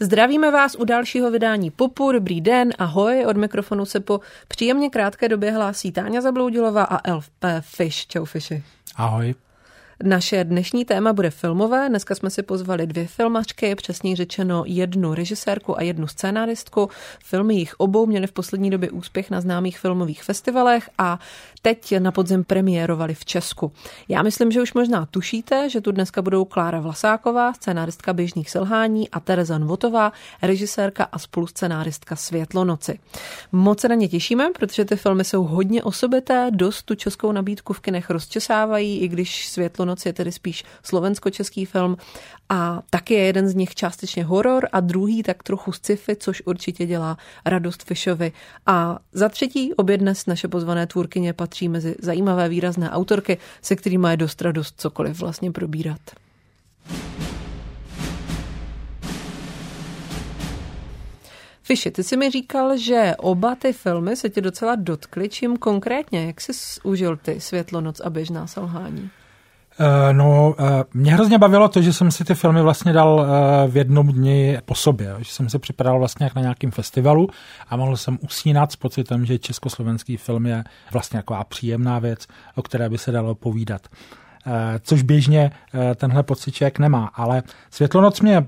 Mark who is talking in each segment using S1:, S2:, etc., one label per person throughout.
S1: Zdravíme vás u dalšího vydání Popu, dobrý den, ahoj, od mikrofonu se po příjemně krátké době hlásí Táňa Zabloudilová a Elf P. Fish. Čau, Fishi.
S2: Ahoj.
S1: Naše dnešní téma bude filmové. Dneska jsme si pozvali dvě filmačky, přesněji řečeno jednu režisérku a jednu scénáristku. Filmy jich obou měly v poslední době úspěch na známých filmových festivalech a teď na podzim premiérovali v Česku. Já myslím, že už možná tušíte, že tu dneska budou Klára Vlasáková, scénáristka běžných selhání a Tereza Nvotová, režisérka a spoluscenáristka Světlonoci. Moc se na ně těšíme, protože ty filmy jsou hodně osobité, dost tu českou nabídku v kinech rozčesávají, i když Světlonoc je tedy spíš slovensko-český film a taky je jeden z nich částečně horor a druhý tak trochu sci-fi, což určitě dělá radost Fishovi. A za třetí obě dnes naše pozvané tvůrkyně patří mezi zajímavé výrazné autorky, se kterými je dost radost cokoliv vlastně probírat. Fiši, ty jsi mi říkal, že oba ty filmy se tě docela dotkly. Čím konkrétně? Jak jsi užil ty Světlonoc a běžná selhání?
S2: Uh, no, uh, mě hrozně bavilo to, že jsem si ty filmy vlastně dal uh, v jednom dni po sobě, že jsem si připadal vlastně jak na nějakém festivalu a mohl jsem usínat s pocitem, že československý film je vlastně taková příjemná věc, o které by se dalo povídat. Což běžně tenhle pocit člověk nemá, ale Světlonoc mě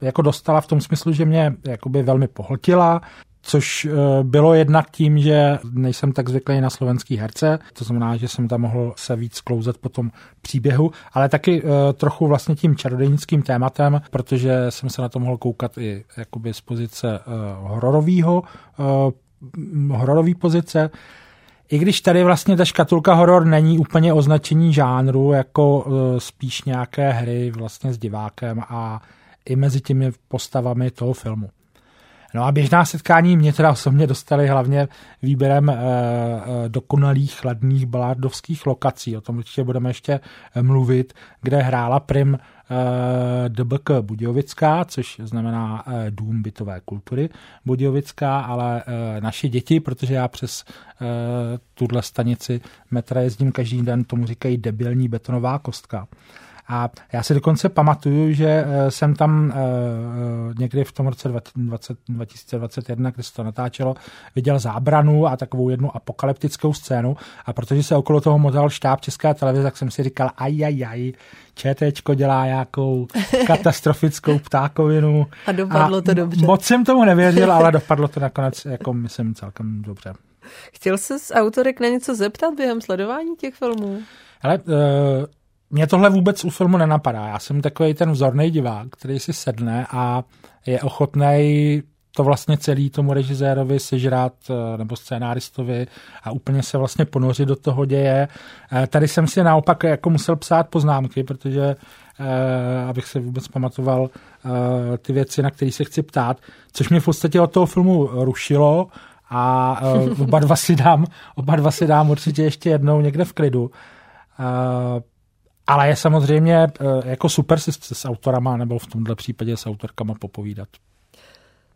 S2: jako dostala v tom smyslu, že mě jakoby velmi pohltila, což eh, bylo jednak tím, že nejsem tak zvyklý na slovenský herce, to znamená, že jsem tam mohl se víc klouzat po tom příběhu, ale taky eh, trochu vlastně tím čarodějnickým tématem, protože jsem se na to mohl koukat i jakoby z pozice eh, hororového, hororový pozice, i když tady vlastně ta škatulka horor není úplně označení žánru, jako spíš nějaké hry vlastně s divákem a i mezi těmi postavami toho filmu. No a běžná setkání mě teda osobně dostali hlavně výběrem e, e, dokonalých chladných balardovských lokací. O tom určitě budeme ještě eh, mluvit, kde hrála prim DBK Budějovická, což znamená Dům bytové kultury Budějovická, ale naše děti, protože já přes tuhle stanici metra jezdím každý den, tomu říkají debilní betonová kostka. A já si dokonce pamatuju, že eh, jsem tam eh, eh, někdy v tom roce 20, 2021, kdy se to natáčelo, viděl zábranu a takovou jednu apokalyptickou scénu. A protože se okolo toho motal štáb České televize, tak jsem si říkal, ajajaj, ČTčko dělá nějakou katastrofickou ptákovinu.
S1: A dopadlo a to dobře.
S2: Moc jsem tomu nevěřil, ale dopadlo to nakonec, jako myslím, celkem dobře.
S1: Chtěl se z autorek na něco zeptat během sledování těch filmů?
S2: Ale mě tohle vůbec u filmu nenapadá. Já jsem takový ten vzorný divák, který si sedne a je ochotný to vlastně celý tomu režisérovi sežrat eh, nebo scénáristovi a úplně se vlastně ponořit do toho děje. Eh, tady jsem si naopak jako musel psát poznámky, protože eh, abych se vůbec pamatoval ty věci, na které se chci ptát, což mě v podstatě od toho filmu rušilo a oba dva si dám, oba dva si dám určitě ještě jednou někde v klidu. Ale je samozřejmě eh, jako super si s autorama nebo v tomhle případě s autorkama popovídat.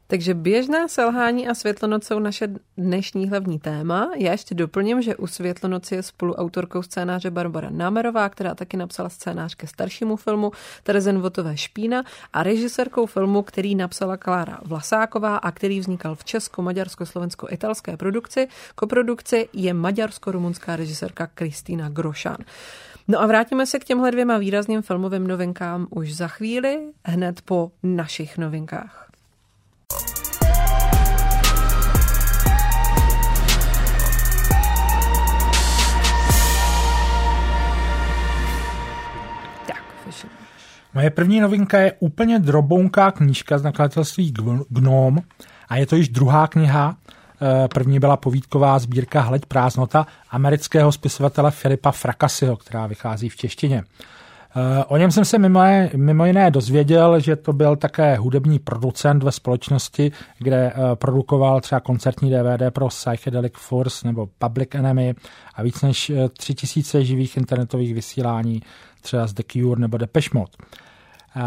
S1: Takže běžná selhání a světlonoc jsou naše dnešní hlavní téma. Já ještě doplním, že u Světlonoci je spoluautorkou scénáře Barbara Námerová, která taky napsala scénář ke staršímu filmu Terezen Votové Špína a režisérkou filmu, který napsala Klára Vlasáková a který vznikal v Česko, Maďarsko, Slovensko, italské produkci. Koprodukci je maďarsko-rumunská režisérka Kristýna Grošan. No a vrátíme se k těmhle dvěma výrazným filmovým novinkám už za chvíli, hned po našich novinkách.
S2: Moje první novinka je úplně drobounká knížka z nakladatelství Gnom a je to již druhá kniha první byla povídková sbírka Hleď prázdnota amerického spisovatele Filipa Frakasiho, která vychází v češtině. Eh, o něm jsem se mimo, mimo jiné dozvěděl, že to byl také hudební producent ve společnosti, kde eh, produkoval třeba koncertní DVD pro Psychedelic Force nebo Public Enemy a víc než 3000 živých internetových vysílání třeba z The Cure nebo Depeche Mode.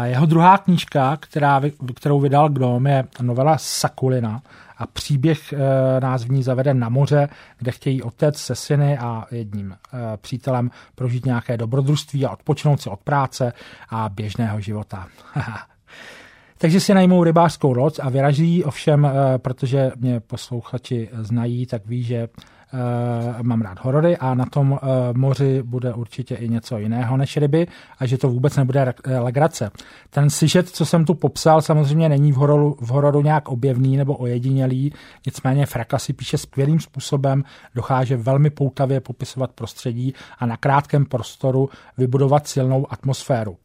S2: Jeho druhá knížka, která, kterou vydal Gnom, je novela Sakulina a příběh nás v ní zavede na moře, kde chtějí otec se syny a jedním přítelem prožít nějaké dobrodružství a odpočinout si od práce a běžného života. Takže si najmou rybářskou loď a vyraží, ovšem, protože mě posluchači znají, tak ví, že mám rád horory a na tom uh, moři bude určitě i něco jiného než ryby a že to vůbec nebude legrace. Ten sižet, co jsem tu popsal, samozřejmě není v hororu, v hororu nějak objevný nebo ojedinělý, nicméně Fraka si píše skvělým způsobem, dokáže velmi poutavě popisovat prostředí a na krátkém prostoru vybudovat silnou atmosféru.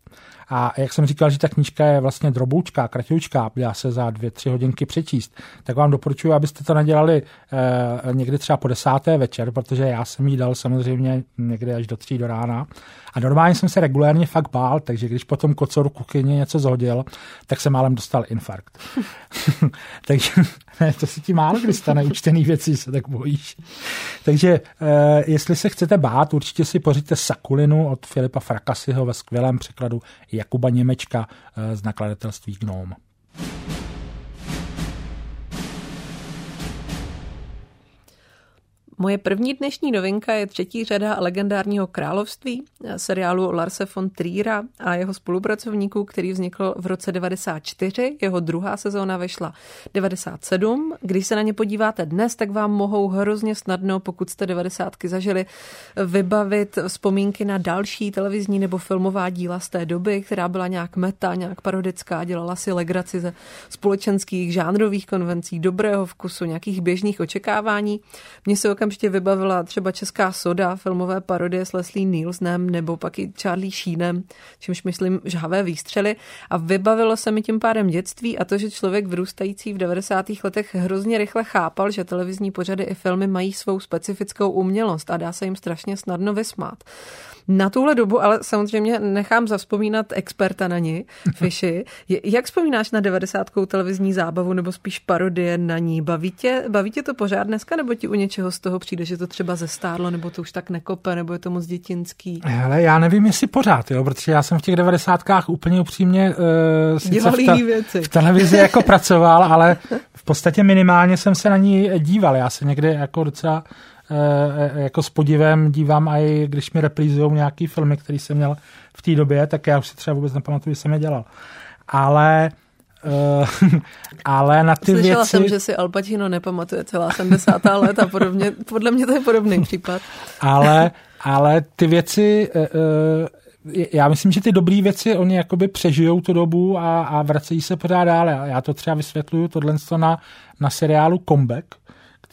S2: A jak jsem říkal, že ta knížka je vlastně droboučká, kratěučká, dá se za dvě, tři hodinky přečíst, tak vám doporučuji, abyste to nadělali eh, někdy třeba po desáté večer, protože já jsem jí dal samozřejmě někdy až do tří do rána. A normálně jsem se regulérně fakt bál, takže když potom kocoru kuchyně něco zhodil, tak jsem málem dostal infarkt. takže ne, to si ti málo kdy stane učtený věci, se tak bojíš. takže eh, jestli se chcete bát, určitě si pořiďte Sakulinu od Filipa Frakasiho ve skvělém překladu Jakuba Němečka eh, z nakladatelství Gnome.
S1: Moje první dnešní novinka je třetí řada legendárního království, seriálu Larse von Triera a jeho spolupracovníků, který vznikl v roce 94. Jeho druhá sezóna vešla 97. Když se na ně podíváte dnes, tak vám mohou hrozně snadno, pokud jste 90. zažili, vybavit vzpomínky na další televizní nebo filmová díla z té doby, která byla nějak meta, nějak parodická, dělala si legraci ze společenských žánrových konvencí, dobrého vkusu, nějakých běžných očekávání. Mně se okamžitě vybavila třeba Česká soda, filmové parodie s Leslie Nielsenem nebo pak i Charlie Sheenem, čímž myslím žhavé výstřely a vybavilo se mi tím pádem dětství a to, že člověk vyrůstající v 90. letech hrozně rychle chápal, že televizní pořady i filmy mají svou specifickou umělost a dá se jim strašně snadno vysmát. Na tuhle dobu, ale samozřejmě nechám zavzpomínat experta na ní, Fishy. Jak vzpomínáš na 90. televizní zábavu nebo spíš parodie na ní? Baví tě, baví tě to pořád dneska nebo ti u něčeho z toho přijde, že to třeba zestárlo nebo to už tak nekope nebo je to moc dětinský?
S2: Ale já nevím, jestli pořád, jo, protože já jsem v těch 90. úplně upřímně uh, sice v, ta, věci. v televizi jako pracoval, ale v podstatě minimálně jsem se na ní díval. Já se někdy jako docela jako s podivem dívám i když mi reprízují nějaký filmy, který jsem měl v té době, tak já už si třeba vůbec nepamatuju, že jsem je dělal. Ale Uh, ale na ty
S1: Slyšela
S2: věci...
S1: jsem, že si Al Pacino nepamatuje celá 70. let a podobně. Podle mě to je podobný případ.
S2: ale, ale ty věci, já myslím, že ty dobré věci, oni jakoby přežijou tu dobu a, a vracejí se pořád dále. Já to třeba vysvětluju tohle na, na seriálu Comeback,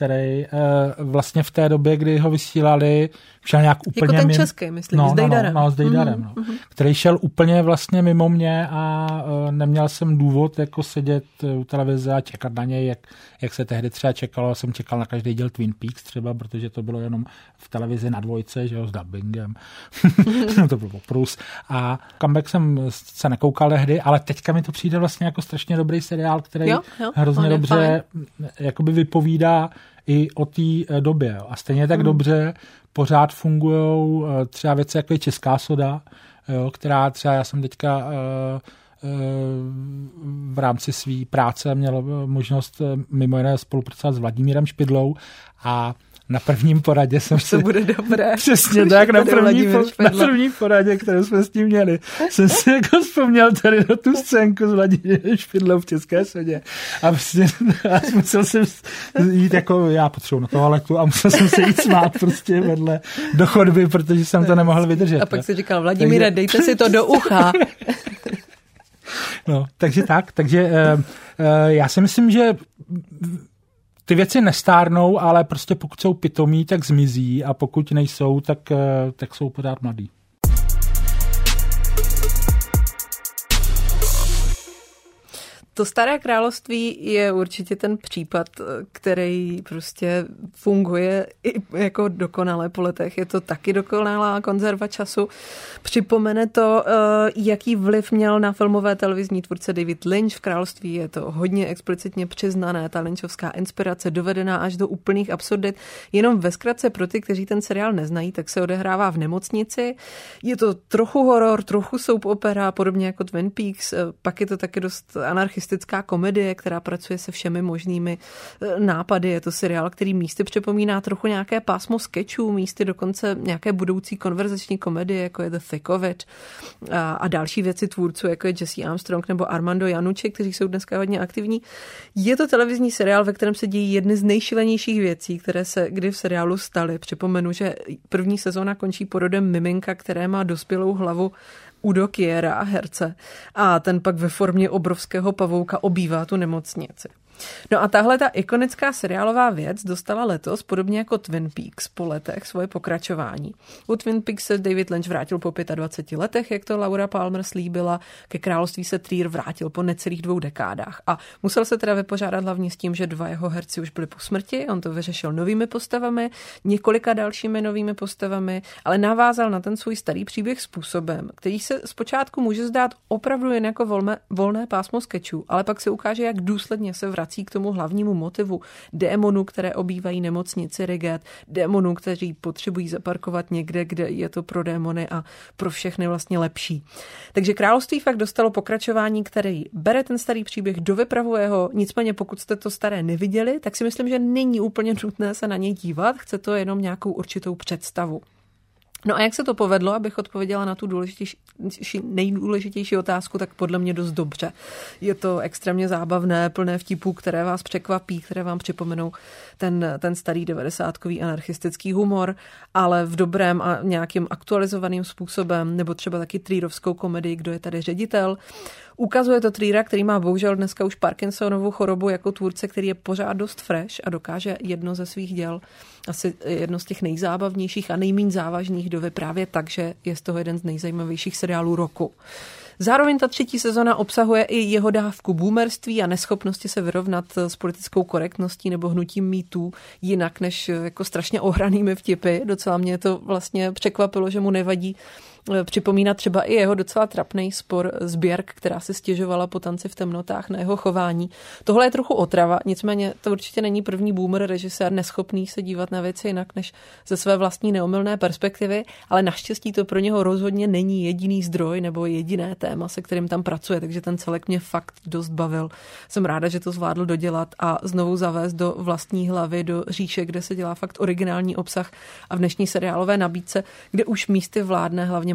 S2: který uh, vlastně v té době, kdy ho vysílali, šel nějak úplně...
S1: Jako ten mimo... český, myslím, no, s Dejdarem.
S2: No, no, s Dejdarem, mm-hmm. no, mm-hmm. který šel úplně vlastně mimo mě a uh, neměl jsem důvod jako sedět u televize a čekat na něj, jak, jak se tehdy třeba čekalo. Jsem čekal na každý díl Twin Peaks třeba, protože to bylo jenom v televizi na dvojce, že jo, s dubbingem. to bylo prus. A comeback jsem se nekoukal tehdy, ale teďka mi to přijde vlastně jako strašně dobrý seriál, který jo, jo, hrozně dobře jakoby vypovídá i o té eh, době. A stejně tak hmm. dobře pořád fungují eh, třeba věci jako je Česká soda, jo, která třeba já jsem teďka eh, v rámci své práce měl možnost mimo jiné spolupracovat s Vladimírem Špidlou a na prvním poradě jsem
S1: se... To bude dobré.
S2: Přesně tak, na první, po, na první poradě, kterou jsme s tím měli, jsem si jako vzpomněl tady na tu scénku s Vladimírem Špidlou v České sodě. A prostě a musel jsem jít jako, já potřebuji na toaletu a musel jsem se jít smát prostě vedle do chodby, protože jsem to nemohl vydržet.
S1: A pak si říkal, Vladimíre, takže... dejte si to do ucha.
S2: No, takže tak, takže uh, uh, já si myslím, že ty věci nestárnou, ale prostě pokud jsou pitomí, tak zmizí a pokud nejsou, tak, eh, tak jsou pořád mladý.
S1: To staré království je určitě ten případ, který prostě funguje i jako dokonale po letech. Je to taky dokonalá konzerva času. Připomene to, eh, jaký vliv měl na filmové televizní tvůrce David Lynch v království. Je to hodně explicitně přiznané, ta Lynchovská inspirace dovedená až do úplných absurdit. Jenom ve zkratce pro ty, kteří ten seriál neznají, tak se odehrává v nemocnici. Je to trochu horor, trochu soap opera, podobně jako Twin Peaks. Eh, pak je to taky dost anarchistická komedie, která pracuje se všemi možnými eh, nápady. Je to seriál, který místy připomíná trochu nějaké pásmo sketchů, místy dokonce nějaké budoucí konverzační komedie, jako je The Thick of It a, a další věci tvůrců, jako je Jesse Armstrong nebo Armando Janucci, kteří jsou dneska hodně aktivní. Je to televizní seriál, ve kterém se dějí jedny z nejšilenějších věcí, které se kdy v seriálu staly. Připomenu, že první sezóna končí porodem miminka, které má dospělou hlavu Udo Kiera, herce, a ten pak ve formě obrovského pavouka obývá tu nemocnici. No a tahle ta ikonická seriálová věc dostala letos, podobně jako Twin Peaks po letech, svoje pokračování. U Twin Peaks se David Lynch vrátil po 25 letech, jak to Laura Palmer slíbila, ke království se Trier vrátil po necelých dvou dekádách a musel se teda vypořádat hlavně s tím, že dva jeho herci už byli po smrti, on to vyřešil novými postavami, několika dalšími novými postavami, ale navázal na ten svůj starý příběh způsobem, který se zpočátku může zdát opravdu jen jako volné, volné pásmo sketchů, ale pak se ukáže, jak důsledně se vrací vrací k tomu hlavnímu motivu démonů, které obývají nemocnici Riget, démonů, kteří potřebují zaparkovat někde, kde je to pro démony a pro všechny vlastně lepší. Takže království fakt dostalo pokračování, který bere ten starý příběh, dovypravuje ho, nicméně pokud jste to staré neviděli, tak si myslím, že není úplně nutné se na něj dívat, chce to jenom nějakou určitou představu. No a jak se to povedlo, abych odpověděla na tu důležitější, nejdůležitější otázku, tak podle mě dost dobře. Je to extrémně zábavné, plné vtipů, které vás překvapí, které vám připomenou ten, ten starý devadesátkový anarchistický humor, ale v dobrém a nějakým aktualizovaným způsobem, nebo třeba taky trýrovskou komedii, kdo je tady ředitel. Ukazuje to Trýra, který má bohužel dneska už Parkinsonovu chorobu jako tvůrce, který je pořád dost fresh a dokáže jedno ze svých děl, asi jedno z těch nejzábavnějších a nejméně závažných dovy právě tak, že je z toho jeden z nejzajímavějších seriálů roku. Zároveň ta třetí sezona obsahuje i jeho dávku boomerství a neschopnosti se vyrovnat s politickou korektností nebo hnutím mýtů jinak než jako strašně ohranými vtipy. Docela mě to vlastně překvapilo, že mu nevadí Eh, připomínat třeba i jeho docela trapný spor s Björk, která se stěžovala po tanci v temnotách na jeho chování. Tohle je trochu otrava, nicméně to určitě není první boomer režisér neschopný se dívat na věci jinak než ze své vlastní neomylné perspektivy, ale naštěstí to pro něho rozhodně není jediný zdroj nebo jediné téma, se kterým tam pracuje, takže ten celek mě fakt dost bavil. Jsem ráda, že to zvládl dodělat a znovu zavést do vlastní hlavy, do říše, kde se dělá fakt originální obsah a v dnešní seriálové nabídce, kde už místy vládne hlavně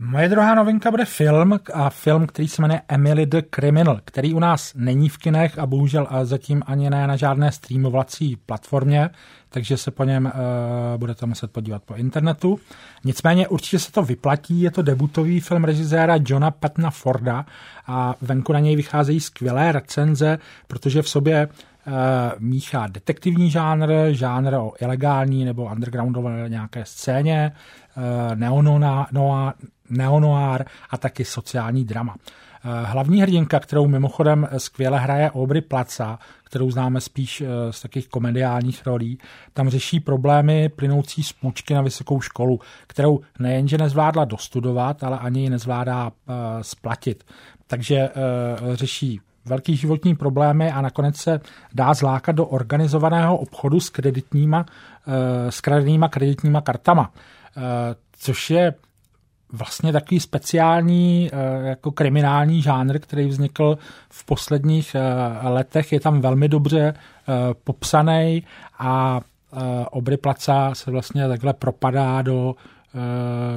S2: Moje druhá novinka bude film a film, který se jmenuje Emily the Criminal, který u nás není v kinech a bohužel a zatím ani ne na žádné streamovací platformě, takže se po něm uh, budete muset podívat po internetu. Nicméně určitě se to vyplatí, je to debutový film režiséra Johna Patna Forda a venku na něj vycházejí skvělé recenze, protože v sobě uh, míchá detektivní žánr, žánr o ilegální nebo undergroundové nějaké scéně, neonona, noa, neonoár a taky sociální drama. Eh, hlavní hrdinka, kterou mimochodem skvěle hraje Aubrey Placa, kterou známe spíš eh, z takových komediálních rolí, tam řeší problémy plynoucí z půjčky na vysokou školu, kterou nejenže nezvládla dostudovat, ale ani ji nezvládá eh, splatit. Takže řeší velký životní problémy a nakonec se dá zlákat do organizovaného obchodu s kreditníma, s kreditníma kreditníma kartama, což je vlastně takový speciální eh, jako kriminální žánr, který vznikl v posledních eh, letech. Je tam velmi dobře eh, popsaný a Obry Placa se vlastně takhle propadá do,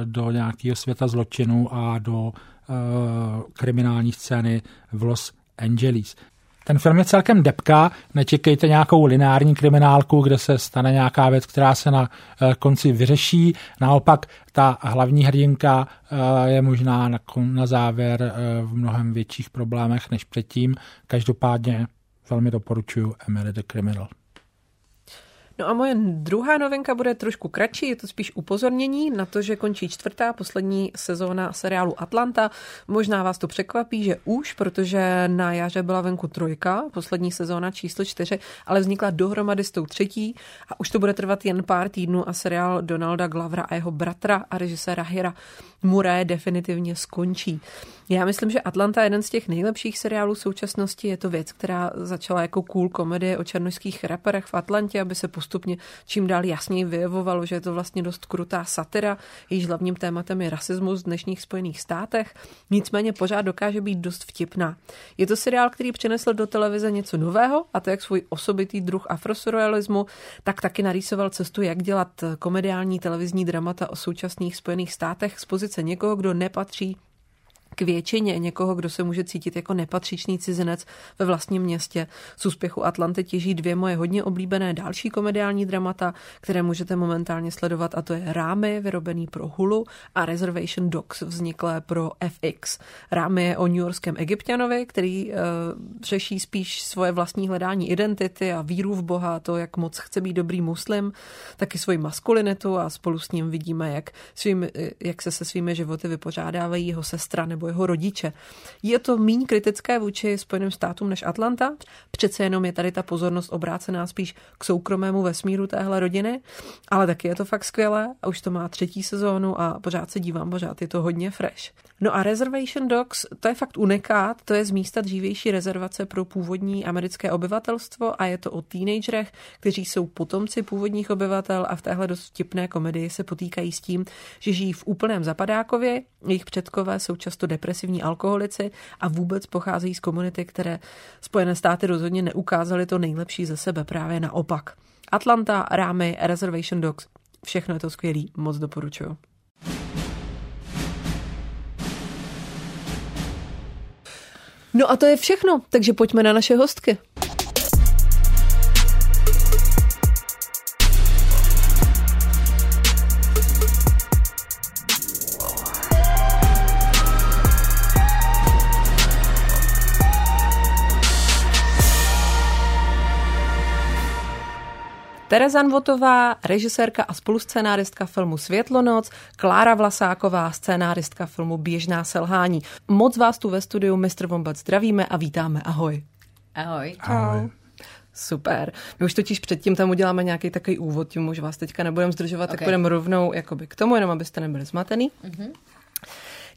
S2: do nějakého světa zločinu a do kriminální scény v Los Angeles. Ten film je celkem depka, nečekejte nějakou lineární kriminálku, kde se stane nějaká věc, která se na eh, konci vyřeší. Naopak ta hlavní hrdinka eh, je možná na, závěr eh, v mnohem větších problémech než předtím. Každopádně velmi doporučuji Emily the Criminal.
S1: No a moje druhá novinka bude trošku kratší, je to spíš upozornění na to, že končí čtvrtá poslední sezóna seriálu Atlanta. Možná vás to překvapí, že už, protože na jaře byla venku trojka, poslední sezóna číslo čtyři, ale vznikla dohromady s tou třetí a už to bude trvat jen pár týdnů a seriál Donalda Glavra a jeho bratra a režiséra Hira Muré definitivně skončí. Já myslím, že Atlanta je jeden z těch nejlepších seriálů současnosti. Je to věc, která začala jako cool komedie o černožských raperech v Atlantě, aby se postupně čím dál jasněji vyjevovalo, že je to vlastně dost krutá satira. Jejíž hlavním tématem je rasismus v dnešních Spojených státech. Nicméně pořád dokáže být dost vtipná. Je to seriál, který přinesl do televize něco nového, a to jak svůj osobitý druh afrosurrealismu, tak taky narýsoval cestu, jak dělat komediální televizní dramata o současných Spojených státech z pozice někoho, kdo nepatří k většině někoho, kdo se může cítit jako nepatřičný cizinec ve vlastním městě. Z úspěchu Atlanty těží dvě moje hodně oblíbené další komediální dramata, které můžete momentálně sledovat a to je Rámy, vyrobený pro Hulu a Reservation Dogs, vzniklé pro FX. Rámy je o newyorském egyptianovi, který uh, řeší spíš svoje vlastní hledání identity a víru v Boha, to, jak moc chce být dobrý muslim, taky svoji maskulinitu a spolu s ním vidíme, jak, svým, jak se se svými životy vypořádávají jeho sestra nebo nebo jeho rodiče. Je to méně kritické vůči Spojeným státům než Atlanta? Přece jenom je tady ta pozornost obrácená spíš k soukromému vesmíru téhle rodiny, ale taky je to fakt skvělé a už to má třetí sezónu a pořád se dívám, pořád je to hodně fresh. No a Reservation Dogs, to je fakt unikát, to je z místa dřívější rezervace pro původní americké obyvatelstvo a je to o teenagerech, kteří jsou potomci původních obyvatel a v téhle dost vtipné komedii se potýkají s tím, že žijí v úplném zapadákově, jejich předkové jsou často depresivní alkoholici a vůbec pocházejí z komunity, které Spojené státy rozhodně neukázaly to nejlepší ze sebe, právě naopak. Atlanta, Rámy, Reservation Dogs, všechno je to skvělý, moc doporučuju. No a to je všechno, takže pojďme na naše hostky. Tereza Nvotová, režisérka a spoluscénáristka filmu Světlonoc, Klára Vlasáková, scénáristka filmu Běžná selhání. Moc vás tu ve studiu Mr. Vombat zdravíme a vítáme. Ahoj.
S3: Ahoj.
S2: Ahoj.
S1: Super. My už totiž předtím tam uděláme nějaký takový úvod, tím už vás teďka nebudeme zdržovat, okay. tak budeme rovnou jakoby k tomu, jenom abyste nebyli zmatený. Mm-hmm.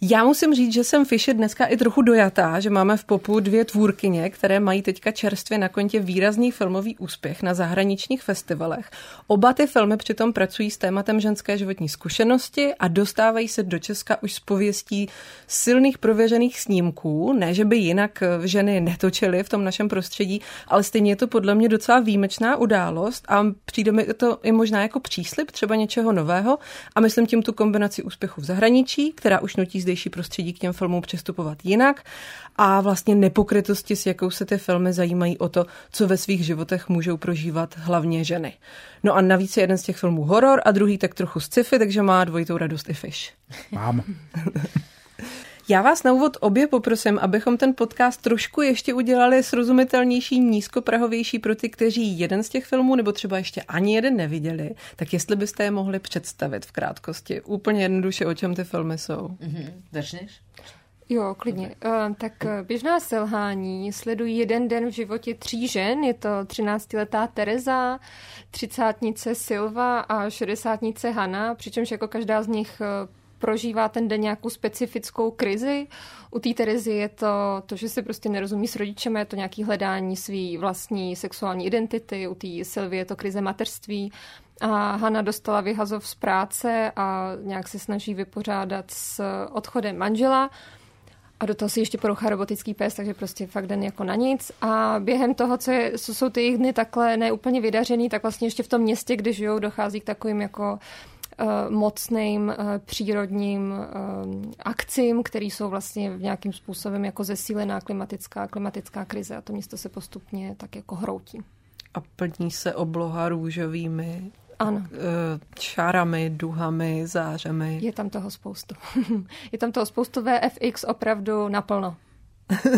S1: Já musím říct, že jsem Fishy dneska i trochu dojatá, že máme v popu dvě tvůrkyně, které mají teďka čerstvě na kontě výrazný filmový úspěch na zahraničních festivalech. Oba ty filmy přitom pracují s tématem ženské životní zkušenosti a dostávají se do Česka už z pověstí silných prověřených snímků. Ne, že by jinak ženy netočily v tom našem prostředí, ale stejně je to podle mě docela výjimečná událost a přijde mi to i možná jako příslip třeba něčeho nového a myslím tím tu kombinaci úspěchu v zahraničí, která už nutí zdejší prostředí k těm filmům přistupovat jinak a vlastně nepokrytosti, s jakou se ty filmy zajímají o to, co ve svých životech můžou prožívat hlavně ženy. No a navíc je jeden z těch filmů horor a druhý tak trochu sci-fi, takže má dvojitou radost i Fish.
S2: Mám.
S1: Já vás na úvod obě poprosím, abychom ten podcast trošku ještě udělali srozumitelnější, nízkoprahovější pro ty, kteří jeden z těch filmů nebo třeba ještě ani jeden neviděli, tak jestli byste je mohli představit v krátkosti. Úplně jednoduše, o čem ty filmy jsou.
S3: Mm-hmm. Začneš?
S4: Jo, klidně. Okay. Uh, tak eh, běžná selhání sledují jeden den v životě tří žen. Je to 13-letá Tereza, třicátnice Silva a šedesátnice Hana, přičemž jako každá z nich eh, prožívá ten den nějakou specifickou krizi. U té Terezy je to to, že se prostě nerozumí s rodičem, je to nějaký hledání své vlastní sexuální identity, u té Sylvie je to krize mateřství. A Hanna dostala vyhazov z práce a nějak se snaží vypořádat s odchodem manžela. A do toho si ještě porouchá robotický pes, takže prostě fakt den jako na nic. A během toho, co, je, co jsou ty jejich dny takhle neúplně vydařený, tak vlastně ještě v tom městě, kde žijou, dochází k takovým jako mocným přírodním akcím, které jsou vlastně v nějakým způsobem jako zesílená klimatická, klimatická krize a to město se postupně tak jako hroutí.
S1: A plní se obloha růžovými
S4: ano.
S1: šárami, duhami, zářemi.
S4: Je tam toho spoustu. Je tam toho spoustu VFX opravdu naplno.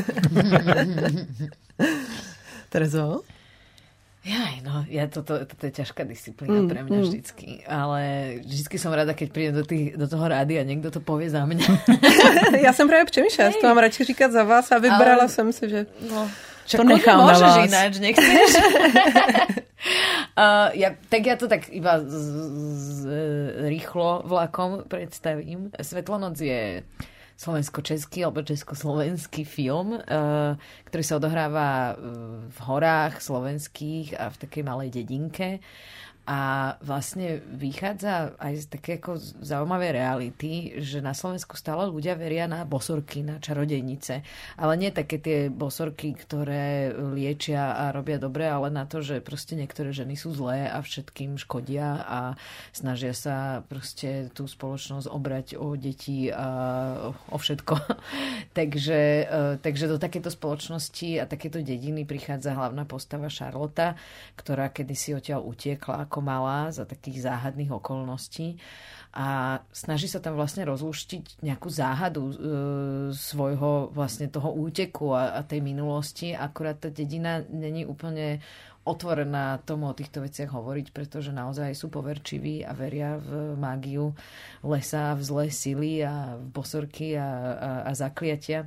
S1: Terezo?
S3: Jaj, no, ja toto, toto je ťažká disciplína mm, pre mňa mm. vždycky, ale vždycky som rada, keď prídem do, tých, do toho rády a niekto to povie za mňa.
S1: Já jsem právě přemýšlela, to mám radši říkat za vás a vybrala ale, jsem si, že no,
S3: to nechám na vás. ináč, nechceš? uh, ja, tak ja to tak iba z, z, rýchlo vlakom predstavím. Svetlonoc je slovensko-český alebo československý film, uh, ktorý sa odohráva v horách slovenských a v takej malej dedinke. A vlastne vychádza aj z také ako zaujímavé reality, že na Slovensku stále ľudia veria na bosorky, na čarodejnice. Ale nie také tie bosorky, ktoré liečia a robia dobre, ale na to, že proste niektoré ženy sú zlé a všetkým škodia a snažia sa proste tú spoločnosť obrať o deti a o všetko. takže, e, takže do takéto spoločnosti a takéto dediny prichádza hlavná postava Charlotte, ktorá kedysi odtiaľ utiekla ako ako malá za takých záhadných okolností a snaží sa tam vlastne rozluštiť nejakú záhadu e, svojho vlastne toho úteku a, a tej minulosti. Akurát tá dedina není úplne otvorená tomu o týchto veciach hovoriť, pretože naozaj sú poverčiví a veria v mágiu lesa, v zlé sily a v bosorky a, a, a zakliatia.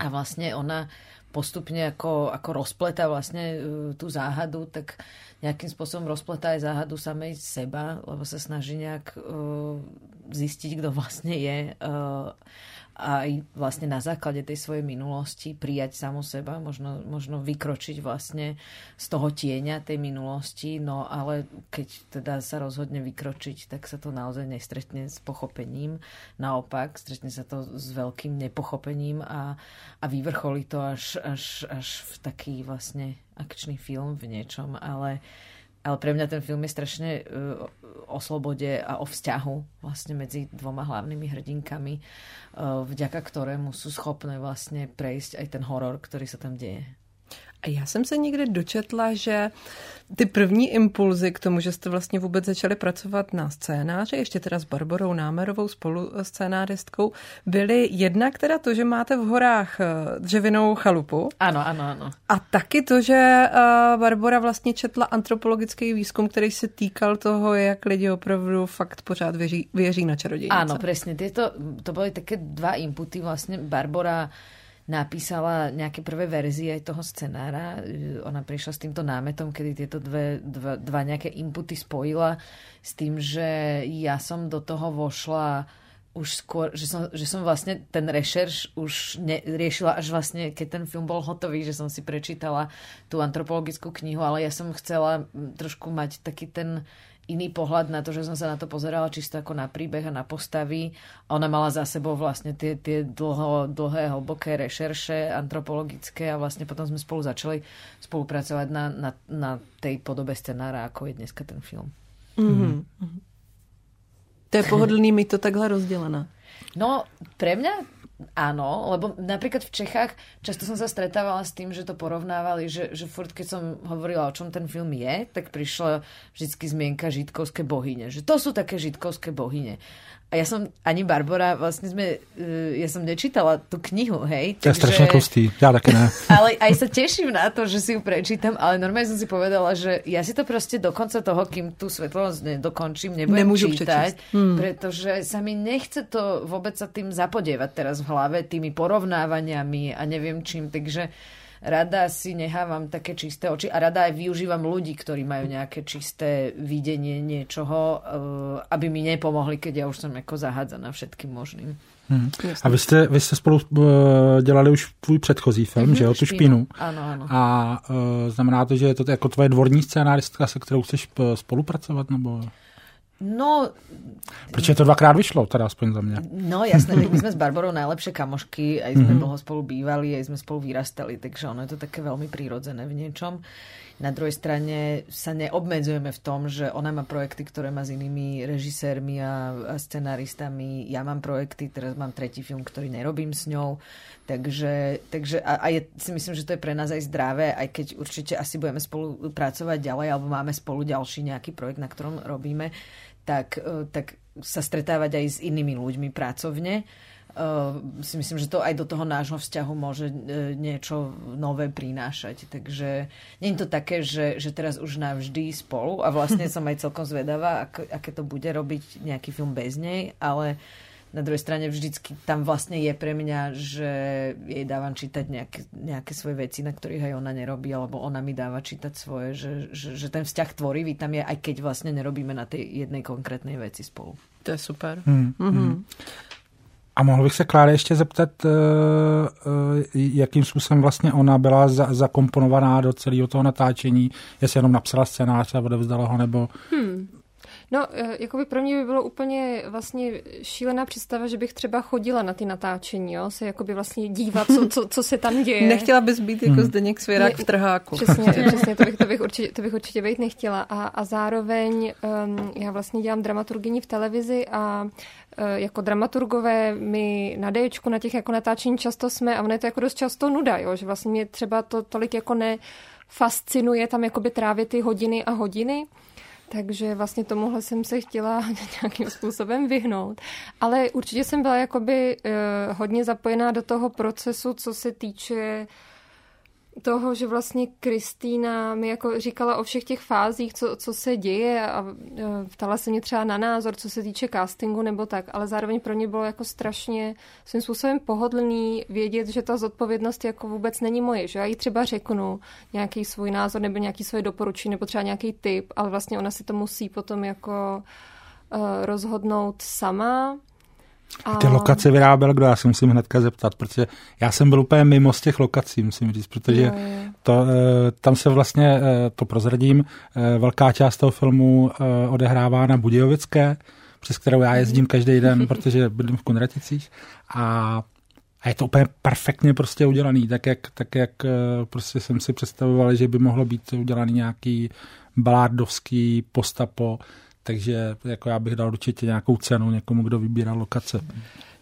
S3: A vlastne ona postupne ako, ako rozpleta vlastne uh, tú záhadu, tak nejakým spôsobom rozpletá aj záhadu samej seba, lebo sa snaží nejak uh, zistiť, kto vlastne je. Uh, aj vlastne na základe tej svojej minulosti prijať samu seba, možno, možno vykročiť vlastne z toho tieňa tej minulosti, no ale keď teda sa rozhodne vykročiť, tak sa to naozaj nestretne s pochopením. Naopak, stretne sa to s veľkým nepochopením a, a vyvrcholí to až, až, až v taký vlastne akčný film v niečom, ale ale pre mňa ten film je strašne uh, o slobode a o vzťahu vlastne medzi dvoma hlavnými hrdinkami, uh, vďaka ktorému sú schopné vlastne prejsť aj ten horor, ktorý sa tam deje.
S1: A já jsem se někde dočetla, že ty první impulzy k tomu, že jste vlastně vůbec začali pracovat na scénáři, ještě teda s Barborou Námerovou spolu scénáristkou, byly jednak teda to, že máte v horách eh, dřevěnou chalupu.
S3: Ano, ano, ano.
S1: A taky to, že eh, Barbora vlastně četla antropologický výzkum, který se týkal toho, jak lidi opravdu fakt pořád věří, věří na čarodějnice.
S3: Ano, přesně. Tieto, to byly také dva inputy. Vlastně Barbora napísala nejaké prvé verzie toho scenára. Ona prišla s týmto námetom, kedy tieto dve, dva, dva nejaké inputy spojila s tým, že ja som do toho vošla už skôr, že som, že som vlastne ten rešerš už ne, riešila až vlastne, keď ten film bol hotový, že som si prečítala tú antropologickú knihu, ale ja som chcela trošku mať taký ten iný pohľad na to, že som sa na to pozerala čisto ako na príbeh a na postavy. Ona mala za sebou vlastne tie, tie dlho, dlhé, hlboké rešerše antropologické a vlastne potom sme spolu začali spolupracovať na, na, na tej podobe scenára, ako je dneska ten film. Mm-hmm.
S1: To je pohodlný mít to takhle rozdelené.
S3: No, pre mňa áno, lebo napríklad v Čechách často som sa stretávala s tým, že to porovnávali, že, že furt keď som hovorila, o čom ten film je, tak prišla vždycky zmienka žitkovské bohyne. Že to sú také žitkovské bohyne. A ja som, ani Barbora, vlastne sme, uh, ja som nečítala tú knihu, hej.
S2: To je strašne kostý, ja také ne.
S3: Ale aj sa teším na to, že si ju prečítam, ale normálne som si povedala, že ja si to proste do konca toho, kým tú svetlovosť nedokončím, nebudem Nemôžu čítať, hmm. pretože sa mi nechce to vôbec sa tým zapodievať teraz v hlave, tými porovnávaniami a neviem čím, takže rada si nehávam také čisté oči a rada aj využívam ľudí, ktorí majú nejaké čisté videnie niečoho, eh, aby mi nepomohli, keď ja už som ako zahádzaná všetkým možným.
S2: Hmm. A vy jste, vy jste spolu uh, dělali už tvůj předchozí film, mm-hmm, že jo, tu špínu. špínu.
S3: Ano, ano.
S2: A uh, znamená to, že je to jako tvoje dvorní scénáristka, se kterou chceš spolupracovat, nebo...
S3: No...
S2: Protože to dvakrát vyšlo, teda aspoň za mě.
S3: No jasné, my jsme s Barbarou najlepšie kamošky, aj sme mm-hmm. dlho spolu bývali, aj sme spolu vyrastali, takže ono je to také veľmi prírodzené v niečom. Na druhej strane sa neobmedzujeme v tom, že ona má projekty, ktoré má s inými režisérmi a, a scenaristami. Ja mám projekty, teraz mám tretí film, ktorý nerobím s ňou. Takže, takže a, a je, si myslím, že to je pre nás aj zdravé, aj keď určite asi budeme spolu pracovať ďalej, alebo máme spolu ďalší nejaký projekt, na ktorom robíme, tak, e, tak sa stretávať aj s inými ľuďmi pracovne uh, si myslím, že to aj do toho nášho vzťahu môže uh, niečo nové prinášať. Takže nie je to také, že, že teraz už navždy spolu a vlastne som aj celkom zvedavá, ak, aké to bude robiť nejaký film bez nej, ale na druhej strane vždycky tam vlastne je pre mňa, že jej dávam čítať nejaké, nejaké svoje veci, na ktorých aj ona nerobí, alebo ona mi dáva čítať svoje, že, že, že ten vzťah tvorivý tam je, aj keď vlastne nerobíme na tej jednej konkrétnej veci spolu.
S1: To je super.
S2: Hmm, mm-hmm. hmm. A mohl bych se Kláry ještě zeptat, eh, eh, jakým způsobem vlastně ona byla zakomponovaná do celého toho natáčení, jestli jenom napsala scénář a odevzdala ho, nebo... Hmm.
S4: No, eh, jako by pro mě by bylo úplně vlastně šílená představa, že bych třeba chodila na ty natáčení, jo, se jako by vlastně dívat, co, co, co se tam děje.
S1: Nechtěla bys být jako hmm. Zdeněk Svěrák v trháku.
S4: Přesně, přesně, to bych, to bych, určitě, to bych určitě být nechtěla. A, a zároveň um, já vlastně dělám dramaturgyni v televizi a uh, jako dramaturgové my na Dčku, na těch jako natáčení často jsme a ono je to jako dost často nuda, jo, že vlastně mě třeba to tolik jako ne fascinuje tam jakoby trávit ty hodiny a hodiny. Takže vlastně tomuhle jsem se chtěla nějakým způsobem vyhnout. Ale určitě jsem byla jakoby uh, hodně zapojená do toho procesu, co se týče toho, že vlastně Kristýna mi jako říkala o všech těch fázích, co, co se děje a ptala se mě třeba na názor, co se týče castingu nebo tak, ale zároveň pro ně bylo jako strašně svým způsobem pohodlný vědět, že ta zodpovědnost jako vůbec není moje, že já jí třeba řeknu nějaký svůj názor nebo nějaký svoje doporučení nebo třeba nějaký tip, ale vlastně ona si to musí potom jako uh, rozhodnout sama
S2: a... Ty lokace vyráběl kdo? Já se musím hnedka zeptat, protože já jsem byl úplně mimo z těch lokací, musím říct, protože jo, jo. To, eh, tam se vlastně, eh, to prozradím, eh, velká část toho filmu odehrává na Budějovické, přes kterou já jezdím každý den, protože bydlím v Kunraticích a a je to úplně perfektně prostě udělaný, tak jak, tak jak prostě jsem si představoval, že by mohlo být udělaný nějaký balárdovský postapo, takže jako já bych dal určitě nějakou cenu někomu, kdo vybírá lokace.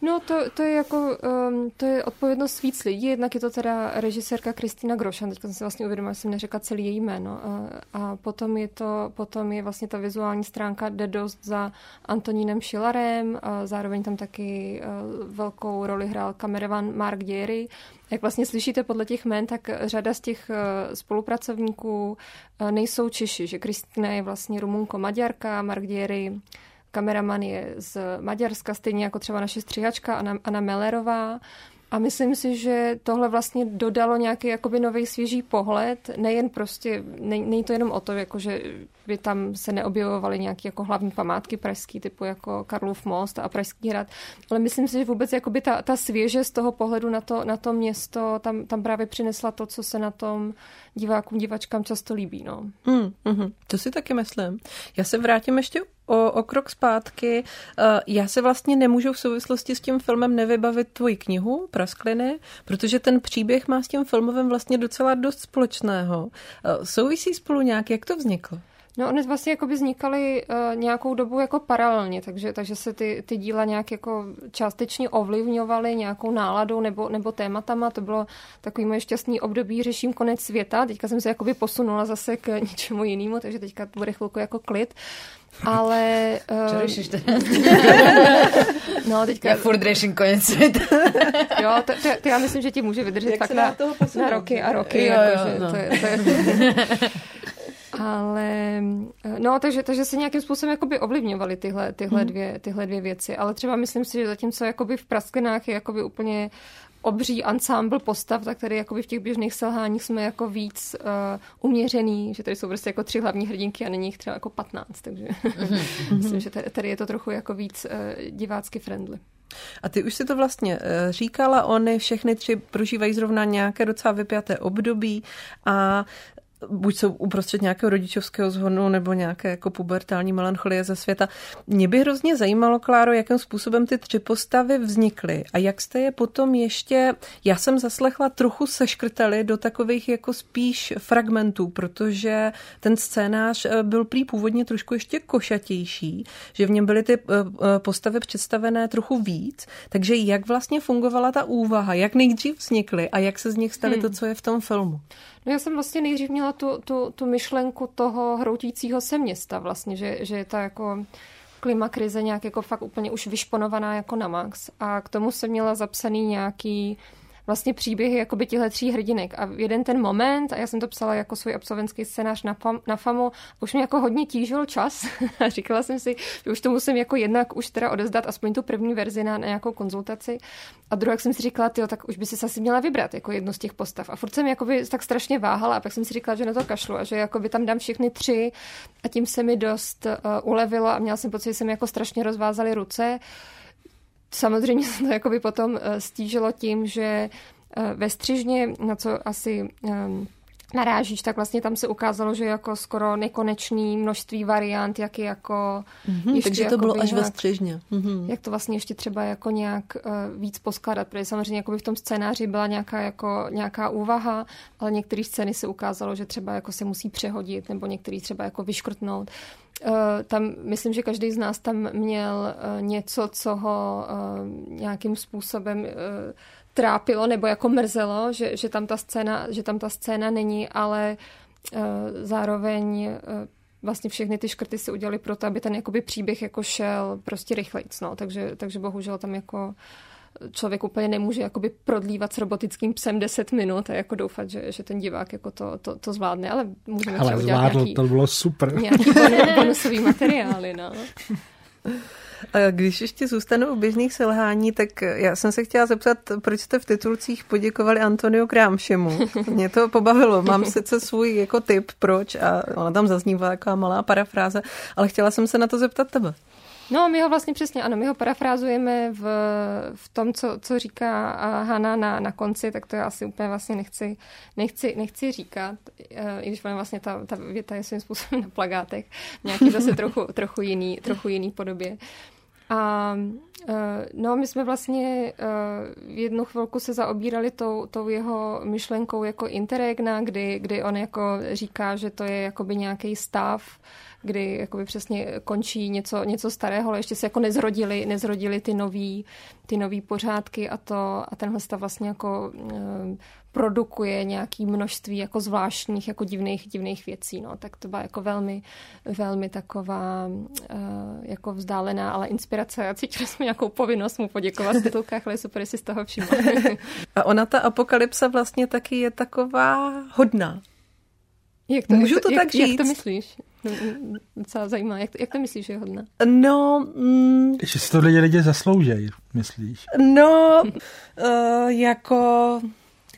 S4: No to, to je jako, um, to je odpovědnost víc lidí, jednak je to teda režisérka Kristýna Grošan, teď jsem si vlastně uvědomila, že jsem neřekla celý její jméno a, a potom je to, potom je vlastně ta vizuální stránka jde dost za Antonínem Šilarem, a zároveň tam taky uh, velkou roli hrál kameraman Mark Děry, jak vlastně slyšíte podle těch jmén, tak řada z těch uh, spolupracovníků uh, nejsou Češi, že Kristina je vlastně Rumunko-Maďarka, Mark Děry kameraman je z Maďarska, stejně jako třeba naše stříhačka Anna, Anna Mellerová. A myslím si, že tohle vlastně dodalo nějaký jakoby nový svěží pohled, nejen prostě, není to jenom o to, jako že by tam se neobjevovaly nějaké jako hlavní památky pražský, typu jako Karlův most a Pražský hrad, ale myslím si, že vůbec jakoby ta, ta svěže z toho pohledu na to, na to město tam, tam právě přinesla to, co se na tom divákům, divačkám často líbí. No.
S1: Mm, mm, to si taky myslím. Já se vrátím ještě o, o krok zpátky. Eh, já se vlastně nemůžu v souvislosti s tím filmem nevybavit tvoji knihu Praskliny, protože ten příběh má s tím filmovým vlastně docela dost společného. Eh, souvisí spolu nějak, jak to vzniklo?
S4: No, ony vlastně jako by vznikaly uh, nějakou dobu jako paralelně, takže, takže se ty, ty díla nějak jako částečně ovlivňovaly nějakou náladou nebo, nebo tématama. To bylo takový moje šťastný období, řeším konec světa. Teďka jsem se jakoby posunula zase k něčemu jinému, takže teďka bude chvilku jako klid. Ale...
S3: Uh... Co řešíš no, teďka... Já furt řeším konec světa.
S4: jo, to, to, to, já myslím, že ti může vydržet
S1: Jak
S4: fakt na, na roky a roky.
S1: Jo, jako, jo, no. to, je, to je...
S4: Ale eh, no, takže, takže se nějakým způsobem jakoby ovlivňovaly tyhle, tyhle, hmm. dvě, tyhle dvě věci. Ale třeba myslím si, že zatímco jakoby v Prasklinách je jakoby úplně obří ansámbl postav, tak tady jakoby v těch běžných selháních jsme jako víc uh, uměřený, že tady jsou prostě jako tři hlavní hrdinky a není jich třeba jako patnáct, takže mm-hmm. myslím, že tady, tady je to trochu jako víc uh, divácky friendly.
S1: A ty už si to vlastně říkala, oni všechny tři prožívají zrovna nějaké docela vypjaté období a buď jsou uprostřed nějakého rodičovského zhonu nebo nějaké jako pubertální melancholie ze světa. Mě by hrozně zajímalo, Kláro, jakým způsobem ty tři postavy vznikly a jak jste je potom ještě, já jsem zaslechla, trochu seškrtali do takových jako spíš fragmentů, protože ten scénář eh, byl prý původně trošku ještě košatější, že v něm byly ty eh, eh, postavy představené trochu víc, takže jak vlastně fungovala ta úvaha, jak nejdřív vznikly a jak se z nich staly hmm. to, co je v tom filmu?
S4: No já jsem vlastně nejdřív měla tu, tu, tu myšlenku toho hroutícího se města vlastně, že, že je to jako klima krize nějak jako fakt úplně už vyšponovaná jako na max. A k tomu jsem měla zapsaný nějaký vlastně příběhy jakoby těchto tří hrdinek. A jeden ten moment, a já jsem to psala jako svůj absolventský scénář na, fam, na FAMu, už mě jako hodně tížil čas a říkala jsem si, že už to musím jako jednak už teda odezdat aspoň tu první verzi na, nějakou konzultaci. A druhá, jak jsem si říkala, tyjo, tak už by si asi měla vybrat jako jednu z těch postav. A furt jsem jakoby tak strašně váhala a pak jsem si říkala, že na to kašlu a že jakoby tam dám všechny tři a tím se mi dost uh, ulevilo a měla jsem pocit, že jsem jako strašně rozvázali ruce. Samozřejmě se to jakoby potom eh, stížilo tím, že eh, ve střižně, na co asi ehm, narážíš, tak vlastně tam se ukázalo, že jako skoro nekonečný množství variant, jak je jako...
S1: Mm-hmm, takže to bylo až ve střižně.
S4: Mm-hmm. Jak to vlastně ještě třeba jako nějak uh, víc poskládat, protože samozřejmě jako by v tom scénáři byla nějaká, jako, nějaká úvaha, ale některé scény se ukázalo, že třeba jako se musí přehodit, nebo některý třeba jako vyškrtnout. Uh, tam myslím, že každý z nás tam měl uh, něco, co ho uh, nějakým způsobem uh, trápilo nebo jako mrzelo, že, že, tam ta scéna, že tam ta scéna není, ale uh, zároveň uh, vlastně všechny ty škrty si udělali proto, aby ten jakoby příběh jako šel prostě rychlejc, no. takže, takže bohužel tam jako člověk úplně nemůže jakoby prodlívat s robotickým psem 10 minut a jako doufat, že, že ten divák jako to, to, to zvládne, ale můžeme ale třeba udělat
S2: nějaký, to bylo super.
S4: Nějaký bonusový materiály, no.
S1: Když ještě zůstanu u běžných selhání, tak já jsem se chtěla zeptat, proč jste v titulcích poděkovali Antonio Krámšemu. Mě to pobavilo. Mám sice svůj jako tip, proč, a ona tam zaznívá taková malá parafráze, ale chtěla jsem se na to zeptat tebe.
S4: No, my ho vlastně přesně, ano, my ho parafrázujeme v, v tom, co, co říká Hana na, na konci, tak to já asi úplně vlastně nechci, nechci, nechci říkat, i když vlastně ta, ta věta je svým způsobem na plagátech, nějaký zase trochu, trochu, jiný, trochu jiný podobě. A no, my jsme vlastně v jednu chvilku se zaobírali tou, tou jeho myšlenkou jako interregna, kdy, kdy on jako říká, že to je jakoby nějaký stav, kdy jakoby přesně končí něco, něco starého, ale ještě se jako nezrodili, nezrodili ty nový, ty nový pořádky a to a tenhle stav vlastně jako e, produkuje nějaký množství jako zvláštních, jako divných, divných věcí, no. Tak to byla jako velmi, velmi taková e, jako vzdálená, ale inspirace a cítili jsme nějakou povinnost mu poděkovat v titulkách, ale super, jestli z toho všimla.
S1: a ona ta apokalypsa vlastně taky je taková hodná.
S4: Jak to,
S1: Můžu to
S4: jak,
S1: tak říct?
S4: Jak to myslíš? Docela zajímá. Jak to, jak to myslíš, že je hodná?
S1: No... Mm,
S2: že si to lidi, lidi zasloužejí, myslíš?
S1: No, uh, jako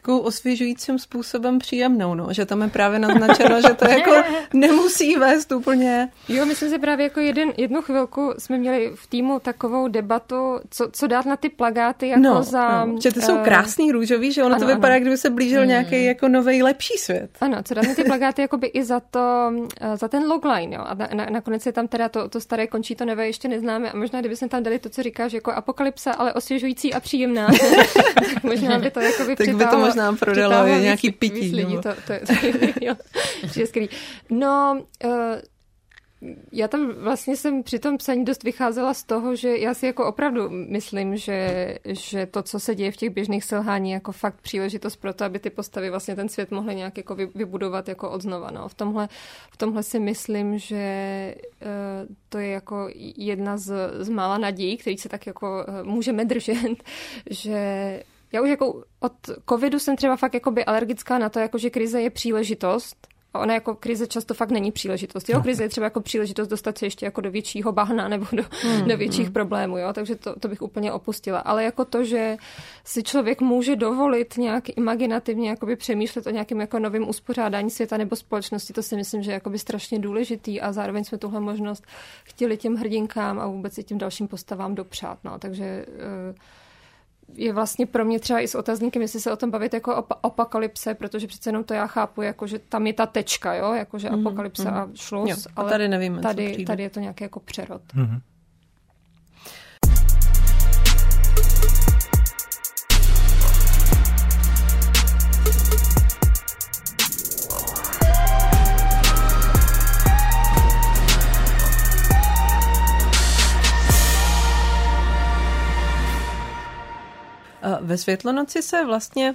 S1: takovou osvěžujícím způsobem příjemnou, no, že tam je právě naznačeno, že to jako nemusí vést úplně.
S4: Jo, myslím si právě jako jeden, jednu chvilku jsme měli v týmu takovou debatu, co, co dát na ty plagáty jako
S1: no,
S4: za...
S1: No, že ty jsou uh, krásný růžový, že ono ano, to vypadá, ano. kdyby se blížil hmm. nějaký jako nový lepší svět.
S4: Ano, co dát na ty plagáty jako by i za to, uh, za ten logline, jo, a na, na, nakonec je tam teda to, to staré končí, to nové ještě neznáme a možná kdyby jsme tam dali to, co říkáš, jako apokalypsa, ale osvěžující a příjemná, možná by to jako by
S1: tak by to možná prodalo je nějaký pití.
S4: Lidi, to, to, to, jo, je skvělý. No, uh, já tam vlastně jsem při tom psaní dost vycházela z toho, že já si jako opravdu myslím, že, že to, co se děje v těch běžných selhání, jako fakt příležitost pro to, aby ty postavy vlastně ten svět mohly nějak jako vybudovat jako odznova. No. V, tomhle, v tomhle si myslím, že uh, to je jako jedna z, z mála nadějí, který se tak jako uh, můžeme držet, že já už jako od covidu jsem třeba fakt jakoby alergická na to, jako že krize je příležitost, a ona jako krize často fakt není příležitost. Jo, krize je třeba jako příležitost dostat se ještě jako do většího bahna nebo do, hmm, do větších hmm. problémů, jo, takže to, to bych úplně opustila. Ale jako to, že si člověk může dovolit nějak imaginativně jakoby přemýšlet o nějakém jako novém uspořádání světa nebo společnosti, to si myslím, že je jakoby strašně důležitý a zároveň jsme tuhle možnost chtěli těm hrdinkám a vůbec i těm dalším postavám dopřát. No. Takže uh, je vlastně pro mě třeba i s otazníkem, jestli se o tom bavit jako o apokalypse, protože přece jenom to já chápu, jako že tam je ta tečka, jo, jakože mm, apokalypse mm. a šlus, jo,
S1: ale tady nevíme,
S4: tady, tady je to nějaký jako přerod.
S2: Mm-hmm.
S1: Ve Světlonoci se vlastně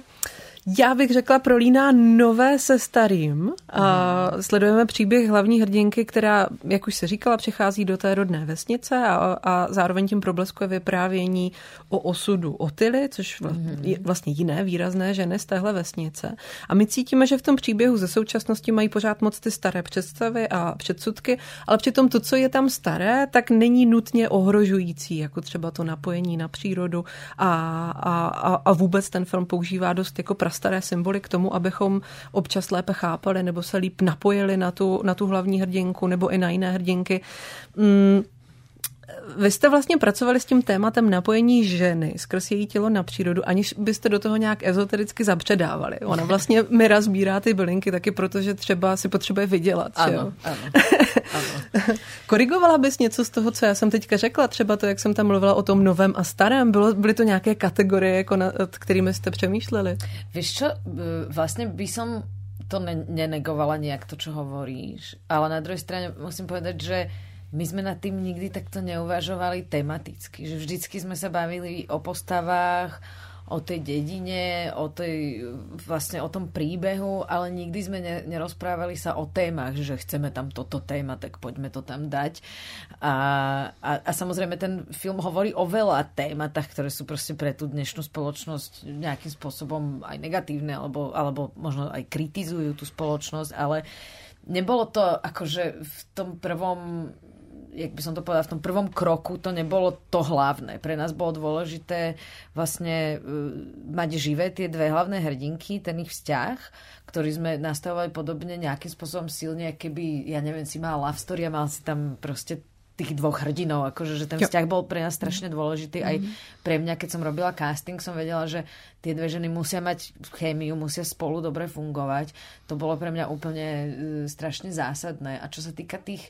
S1: já bych řekla, prolíná nové se starým. A sledujeme příběh hlavní hrdinky, která, jak už se říkala, přichází do té rodné vesnice a, a zároveň tím probleskuje vyprávění o osudu Otily, což je vlastně jiné výrazné ženy z téhle vesnice. A my cítíme, že v tom příběhu ze současnosti mají pořád moc ty staré představy a předsudky, ale přitom to, co je tam staré, tak není nutně ohrožující, jako třeba to napojení na přírodu a, a, a vůbec ten film používá dost jako pras staré symboly k tomu, abychom občas lépe chápali nebo se líp napojili na tu, na tu hlavní hrdinku nebo i na jiné hrdinky. Mm, vy jste vlastně pracovali s tím tématem napojení ženy skrz její tělo na přírodu, aniž byste do toho nějak ezotericky zapředávali. Ona vlastně Mira sbírá ty bylinky taky proto, že třeba si potřebuje vydělat.
S3: Ano,
S1: jo?
S3: ano, ano.
S1: Korigovala bys něco z toho, co já jsem teďka řekla? Třeba to, jak jsem tam mluvila o tom novém a starém. Bylo, byly to nějaké kategorie, jako nad kterými jste přemýšleli?
S3: Víš čo, vlastně by som to nenegovala nejak to, čo hovoríš, ale na druhej strane musím povedať, že my sme nad tým nikdy takto neuvažovali tematicky, že vždycky sme sa bavili o postavách, o tej dedine, o, tej, vlastne o tom príbehu, ale nikdy sme ne, nerozprávali sa o témach, že chceme tam toto téma, tak poďme to tam dať. A, a, a samozrejme ten film hovorí o veľa tématach, ktoré sú proste pre tú dnešnú spoločnosť nejakým spôsobom aj negatívne, alebo, alebo možno aj kritizujú tú spoločnosť, ale nebolo to akože v tom prvom jak by som to povedala, v tom prvom kroku to nebolo to hlavné. Pre nás bolo dôležité vlastne uh, mať živé tie dve hlavné hrdinky, ten ich vzťah, ktorý sme nastavovali podobne nejakým spôsobom silne, keby, ja neviem, si mal love story a mal si tam proste tých dvoch hrdinov, akože že ten vzťah bol pre nás strašne dôležitý. Aj mhm. pre mňa, keď som robila casting, som vedela, že tie dve ženy musia mať chémiu, musia spolu dobre fungovať. To bolo pre mňa úplne uh, strašne zásadné. A čo sa týka tých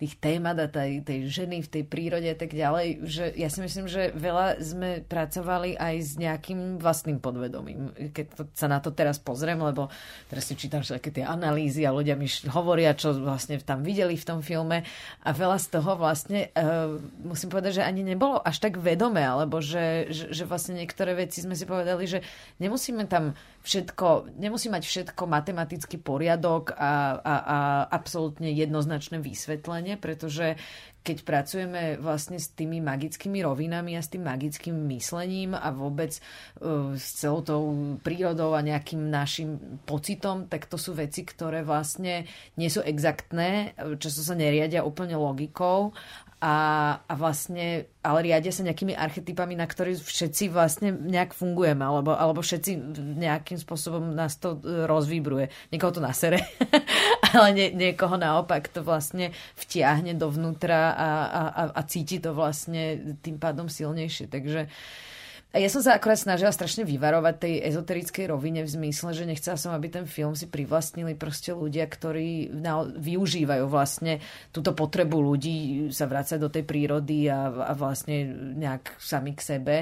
S3: tých témat a tej, tej ženy v tej prírode a tak ďalej, že ja si myslím, že veľa sme pracovali aj s nejakým vlastným podvedomím. Keď to, sa na to teraz pozriem, lebo teraz si čítam všetky tie analýzy a ľudia mi hovoria, čo vlastne tam videli v tom filme a veľa z toho vlastne uh, musím povedať, že ani nebolo až tak vedomé, alebo že, že, že vlastne niektoré veci sme si povedali, že nemusíme tam všetko, nemusí mať všetko matematický poriadok a, a, a absolútne jednoznačné vysvetlenie, pretože keď pracujeme vlastne s tými magickými rovinami a s tým magickým myslením a vôbec uh, s celou tou prírodou a nejakým našim pocitom, tak to sú veci, ktoré vlastne nie sú exaktné, často sa neriadia úplne logikou a, a vlastne, ale riadia sa nejakými archetypami, na ktorých všetci vlastne nejak fungujeme, alebo, alebo všetci nejakým spôsobom nás to e, rozvíbruje. Niekoho to nasere, ale nie, niekoho naopak to vlastne vtiahne dovnútra a, a, a, a cíti to vlastne tým pádom silnejšie. Takže uh, ja som sa akorát snažila strašne vyvarovať tej ezoterickej rovine v zmysle, že nechcela som, aby ten film si privlastnili proste ľudia, ktorí na, využívajú vlastne túto potrebu ľudí sa vrácať do tej prírody a, a vlastne nejak sami k sebe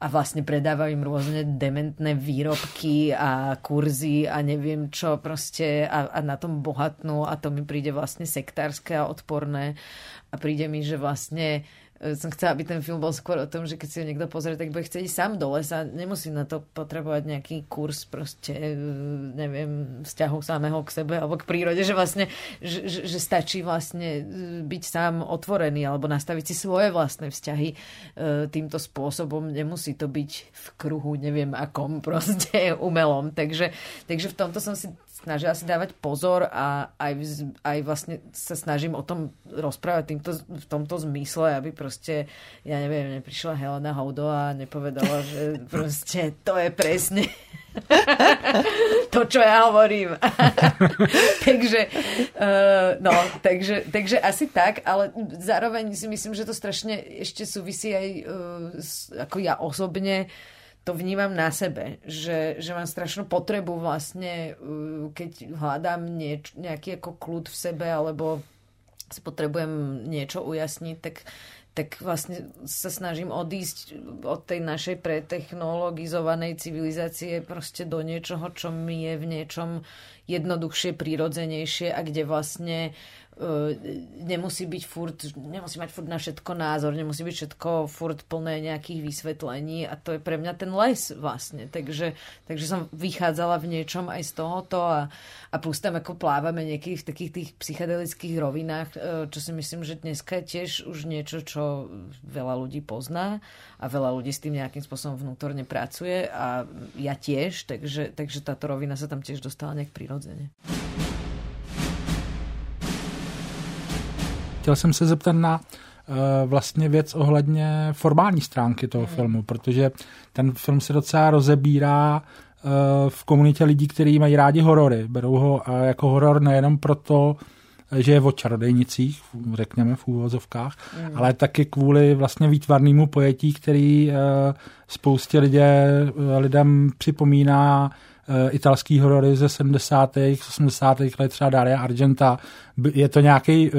S3: a vlastne predávajú im rôzne dementné výrobky a kurzy a neviem čo proste a, a na tom bohatnú a to mi príde vlastne sektárske a odporné a príde mi, že vlastne som chcela, aby ten film bol skôr o tom, že keď si ho niekto pozrie, tak bude chcieť sám do lesa. Nemusí na to potrebovať nejaký kurz proste, e, neviem, vzťahu samého k sebe alebo k prírode, že vlastne, že, že stačí vlastne e, byť sám otvorený alebo nastaviť si svoje vlastné vzťahy týmto spôsobom. Nemusí to byť v kruhu, neviem akom proste umelom. Takže, takže v tomto som si snažila si dávať pozor a aj, aj vlastne sa snažím o tom rozprávať týmto, v tomto zmysle, aby proste, ja neviem, neprišla Helena Houdo a nepovedala, že proste to je presne to, čo ja hovorím. takže, uh, no, takže, takže asi tak, ale zároveň si myslím, že to strašne ešte súvisí aj uh, s, ako ja osobne uh, to vnímam na sebe, že, že mám strašnú potrebu vlastne, uh, keď hľadám nieč, nejaký ako kľud v sebe, alebo si potrebujem niečo ujasniť, tak tak vlastne sa snažím odísť od tej našej pretechnologizovanej civilizácie proste do niečoho, čo mi je v niečom jednoduchšie, prírodzenejšie a kde vlastne nemusí byť furt, nemusí mať furt na všetko názor, nemusí byť všetko furt plné nejakých vysvetlení a to je pre mňa ten les vlastne. Takže, takže som vychádzala v niečom aj z tohoto a, a plus tam ako plávame niekých v takých tých psychedelických rovinách, čo si myslím, že dneska je tiež už niečo, čo veľa ľudí pozná a veľa ľudí s tým nejakým spôsobom vnútorne pracuje a ja tiež, takže, takže táto rovina sa tam tiež dostala nejak prirodzene
S2: Chtěl jsem se zeptat na uh, vlastně věc ohledně formální stránky toho mm. filmu, protože ten film se docela rozebírá uh, v komunitě lidí, kteří mají rádi horory. Berou ho uh, jako horor nejenom proto, že je o čarodejnicích, řekněme v úvozovkách, mm. ale taky kvůli vlastně výtvarnému pojetí, který spoustě lidé, lidem připomíná Eh, italský horory ze 70. 80. let, třeba Daria Argenta. Je to nějaký, eh,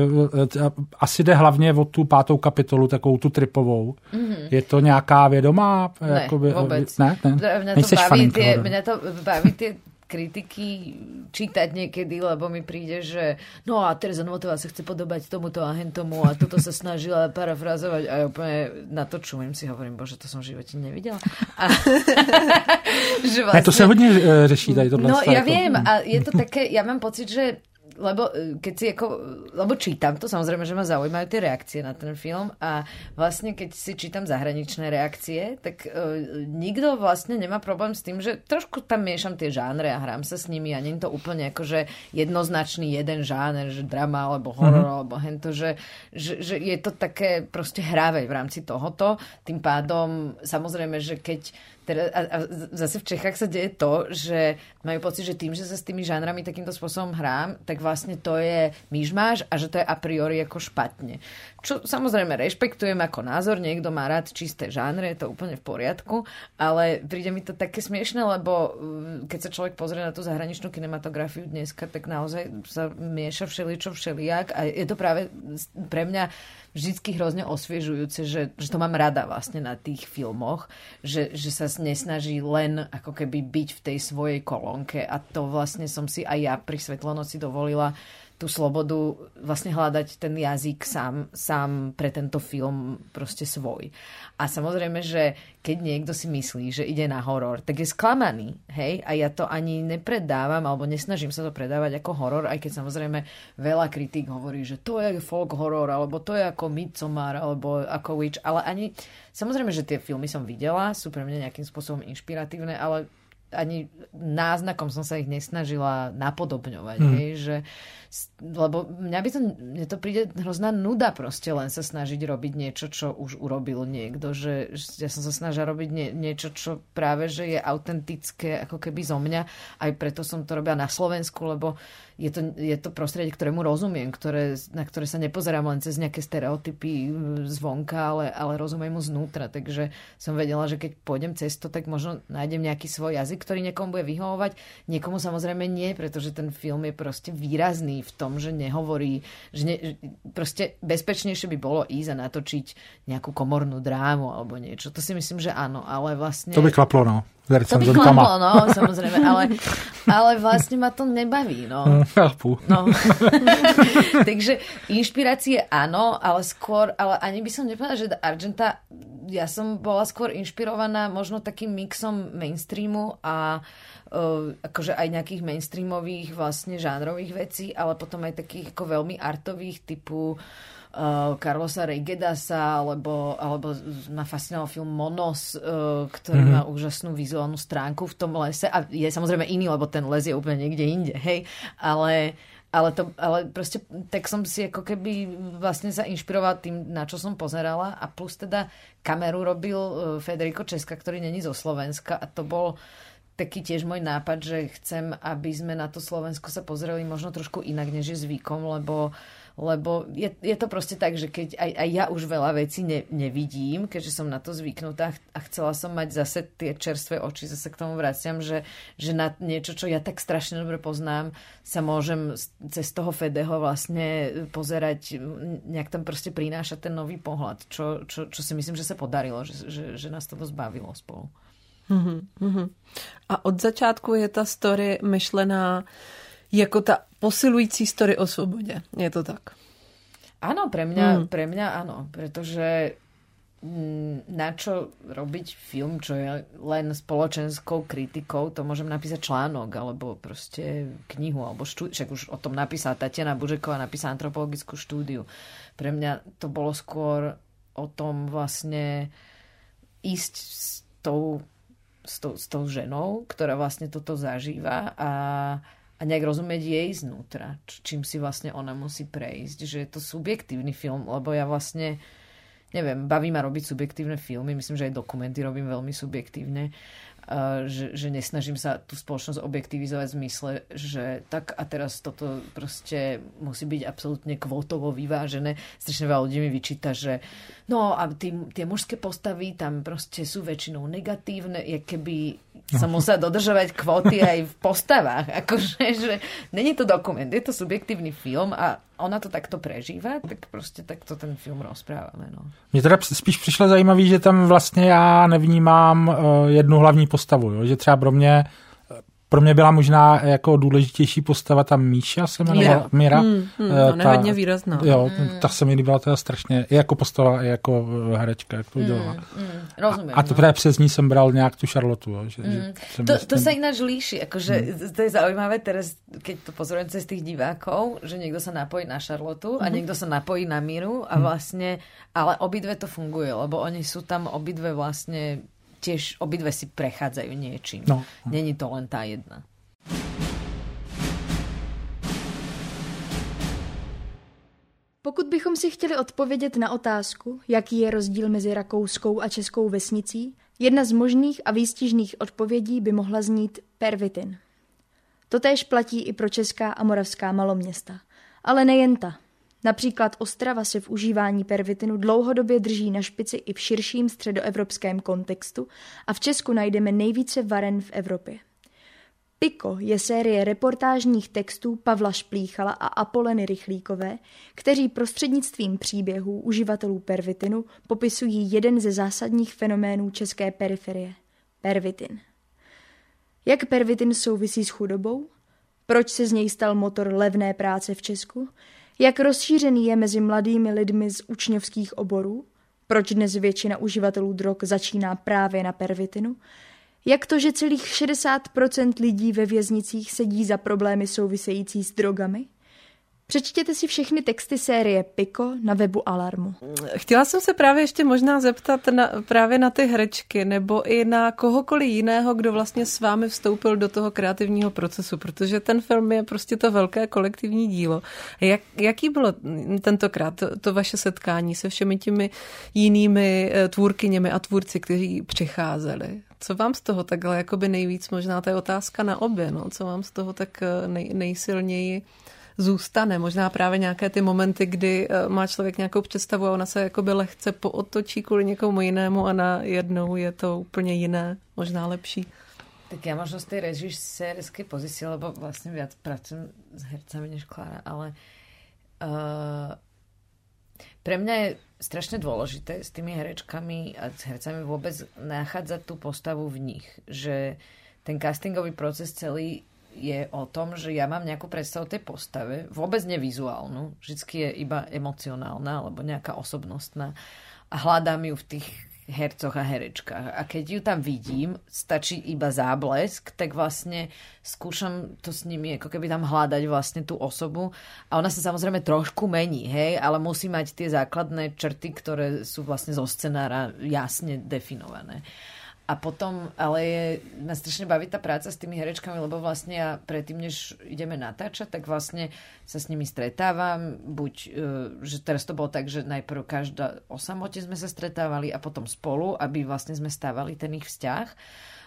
S2: eh, asi jde hlavně o tu pátou kapitolu, takovou tu tripovou. Mm-hmm. Je to nějaká vědomá?
S3: Ne, jakoby, vůbec.
S2: Ne, ne?
S3: Mě to, baví ty, mě to baví ty kritiky čítať niekedy, lebo mi príde, že no a Teresa Novotová sa chce podobať tomuto agentomu a toto sa snažila parafrazovať a ja úplne na to čumím si hovorím, bože, to som v živote nevidela. A,
S2: že vlastne, to sa hodne řeší tady tohle.
S3: No ja viem a je to také, ja mám pocit, že lebo e, keď si ako, lebo čítam to, samozrejme, že ma zaujímajú tie reakcie na ten film a vlastne keď si čítam zahraničné reakcie, tak uh, nikto vlastne nemá problém s tým, že trošku tam miešam tie žánre a hrám sa s nimi a nie je to úplne akože jednoznačný jeden žáner, že drama alebo horor mm-hmm. alebo hento, že, že, že je to také proste hráve v rámci tohoto. Tým pádom samozrejme, že keď teda, a, a zase v Čechách sa deje to, že majú pocit, že tým, že sa s tými žánrami takýmto spôsobom hrám, tak vlastne to je myšmáš a že to je a priori ako špatne. Čo samozrejme rešpektujem ako názor, niekto má rád čisté žánre, je to úplne v poriadku, ale príde mi to také smiešne, lebo mm, keď sa človek pozrie na tú zahraničnú kinematografiu dneska, tak naozaj sa mieša všeličo všelijak a je to práve pre mňa vždycky hrozne osviežujúce, že, že to mám rada vlastne na tých filmoch, že, že sa nesnaží len ako keby byť v tej svojej kolónke a to vlastne som si aj ja pri Svetlonoci dovolila tú slobodu vlastne hľadať ten jazyk sám, sám pre tento film proste svoj. A samozrejme, že keď niekto si myslí, že ide na horor, tak je sklamaný, hej? A ja to ani nepredávam, alebo nesnažím sa to predávať ako horor, aj keď samozrejme veľa kritík hovorí, že to je folk horor, alebo to je ako Midsommar, alebo ako Witch, ale ani... Samozrejme, že tie filmy som videla, sú pre mňa nejakým spôsobom inšpiratívne, ale ani náznakom som sa ich nesnažila napodobňovať. Mm. Hej, že, lebo mňa by to, mne to príde hrozná nuda proste len sa snažiť robiť niečo, čo už urobil niekto. Že, ja som sa snažila robiť nie, niečo, čo práve že je autentické ako keby zo mňa. Aj preto som to robila na Slovensku, lebo je to, je to prostredie, ktorému rozumiem, ktoré, na ktoré sa nepozerám len cez nejaké stereotypy zvonka, ale, ale rozumiem mu znútra. Takže som vedela, že keď pôjdem cez to, tak možno nájdem nejaký svoj jazyk, ktorý niekomu bude vyhovovať. Niekomu samozrejme nie, pretože ten film je proste výrazný v tom, že nehovorí, že ne, proste bezpečnejšie by bolo ísť a natočiť nejakú komornú drámu alebo niečo. To si myslím, že áno, ale vlastne...
S2: To by klaplo, no.
S3: To by klaplo, no, samozrejme, ale, ale vlastne ma to nebaví, no.
S2: Chápu.
S3: No. Takže inšpirácie áno, ale skôr, ale ani by som nepovedala, že Argenta, ja som bola skôr inšpirovaná možno takým mixom mainstreamu a uh, akože aj nejakých mainstreamových vlastne žánrových vecí, ale potom aj takých ako veľmi artových typu uh, uh, Carlosa Regedasa, alebo, alebo ma fascinoval film Monos, uh, ktorý mm-hmm. má úžasnú vizuálnu stránku v tom lese a je samozrejme iný, lebo ten les je úplne niekde inde, hej, ale ale, to, ale proste tak som si ako keby vlastne sa inšpiroval tým, na čo som pozerala a plus teda kameru robil uh, Federico Česka, ktorý není zo Slovenska a to bol taký tiež môj nápad, že chcem, aby sme na to Slovensko sa pozreli možno trošku inak, než je zvykom, lebo uh, lebo je, je to proste tak, že keď aj, aj ja už veľa vecí ne, nevidím, keďže som na to zvyknutá a chcela som mať zase tie čerstvé oči, zase k tomu vraciam, že, že na niečo, čo ja tak strašne dobre poznám, sa môžem cez toho Fedeho vlastne pozerať, nejak tam proste prinášať ten nový pohľad, čo, čo, čo si myslím, že sa podarilo, že, že, že nás to dosť bavilo spolu.
S1: Mm-hmm. A od začátku je ta story myšlená jako ta posilující story o svobodě. Je to tak?
S3: Áno, pre mňa, mm. pre mňa áno, pretože mm, na čo robiť film, čo je len spoločenskou kritikou, to môžem napísať článok, alebo proste knihu, alebo štúdiu. Však už o tom napísala Tatiana Bužeková, napísala antropologickú štúdiu. Pre mňa to bolo skôr o tom vlastne ísť s tou s tou, s tou ženou, ktorá vlastne toto zažíva a, a nejak rozumieť jej znútra, čím si vlastne ona musí prejsť, že je to subjektívny film, lebo ja vlastne neviem, baví ma robiť subjektívne filmy, myslím, že aj dokumenty robím veľmi subjektívne že, že nesnažím sa tú spoločnosť objektivizovať v zmysle, že tak a teraz toto proste musí byť absolútne kvotovo vyvážené. Strašne veľa ľudí mi vyčíta, že no a tí, tie mužské postavy tam proste sú väčšinou negatívne, je keby sa musel dodržovať kvóty aj v postavách. Akože, že není to dokument, je to subjektívny film a ona to takto prežívá, tak prostě takto ten film rozpráváme. No.
S2: Mně teda spíš přišlo zajímavý, že tam vlastně já nevnímám uh, jednu hlavní postavu, jo? že třeba pro mě pro mě byla možná jako důležitější postava ta Míša, se jmenovala Mira. Hmm,
S1: hmm, ta, ona je hodně výrazná.
S2: Jo, hmm. ta se mi líbila teda strašně, i jako postava, i jako herečka, jak to hmm, udělala. Hmm, hmm,
S3: rozumím.
S2: A, a to no. přes ní jsem bral nějak tu Charlotu. Jo, že, hmm. že
S3: to, to sa ináč líši, akože hmm. to je zaujímavé teraz, keď to pozorujem cez tých divákov, že niekto sa napojí na Charlotu a hmm. niekto sa napojí na Miru a hmm. vlastne, ale obidve to funguje, lebo oni sú tam obidve vlastne tiež obidve si prechádzajú niečím. No. Není to len tá jedna.
S5: Pokud bychom si chtěli odpovědět na otázku, jaký je rozdíl mezi rakouskou a českou vesnicí, jedna z možných a výstižných odpovědí by mohla znít pervitin. Totéž platí i pro česká a moravská maloměsta. Ale nejen ta. Například Ostrava se v užívání pervitinu dlouhodobě drží na špici i v širším středoevropském kontextu a v Česku najdeme nejvíce varen v Evropě. Piko je série reportážních textů Pavla Šplíchala a Apoleny Rychlíkové, kteří prostřednictvím příběhů uživatelů pervitinu popisují jeden ze zásadních fenoménů české periferie – pervitin. Jak pervitin souvisí s chudobou? Proč se z něj stal motor levné práce v Česku? Jak rozšířený je mezi mladými lidmi z učňovských oborů? Proč dnes většina uživatelů drog začíná právě na pervitinu? Jak to, že celých 60% lidí ve věznicích sedí za problémy související s drogami? Přečtěte si všechny texty série Piko na webu Alarmu.
S1: Chtěla jsem se právě ještě možná zeptat na, právě na ty herečky nebo i na kohokoliv jiného, kdo vlastně s vámi vstoupil do toho kreativního procesu, protože ten film je prostě to velké kolektivní dílo. Jak, jaký bylo tentokrát to, to vaše setkání se všemi těmi jinými eh, tvůrkyněmi a tvůrci, kteří přicházeli? Co vám z toho takhle jakoby nejvíc, možná to je otázka na obě, no? co vám z toho tak eh, nej, nejsilněji zůstane. Možná právě nějaké ty momenty, kdy eh, má člověk nějakou představu a ona se jakoby lehce pootočí kvůli někomu jinému a na jednou je to úplně jiné, možná lepší.
S3: Tak ja možno z tej režisérskej pozície, lebo vlastne viac pracujem s hercami než Klára, ale uh, pre mňa je strašne dôležité s tými herečkami a s hercami vôbec nachádzať tú postavu v nich. Že ten castingový proces celý je o tom, že ja mám nejakú predstavu tej postave, vôbec nevizuálnu, vždycky je iba emocionálna alebo nejaká osobnostná a hľadám ju v tých hercoch a herečkách. A keď ju tam vidím, stačí iba záblesk, tak vlastne skúšam to s nimi, ako keby tam hľadať vlastne tú osobu. A ona sa samozrejme trošku mení, hej, ale musí mať tie základné črty, ktoré sú vlastne zo scenára jasne definované. A potom, ale je, ma strašne baví tá práca s tými herečkami, lebo vlastne ja predtým, než ideme natáčať, tak vlastne sa s nimi stretávam. Buď, e, že teraz to bolo tak, že najprv každá o samote sme sa stretávali a potom spolu, aby vlastne sme stávali ten ich vzťah.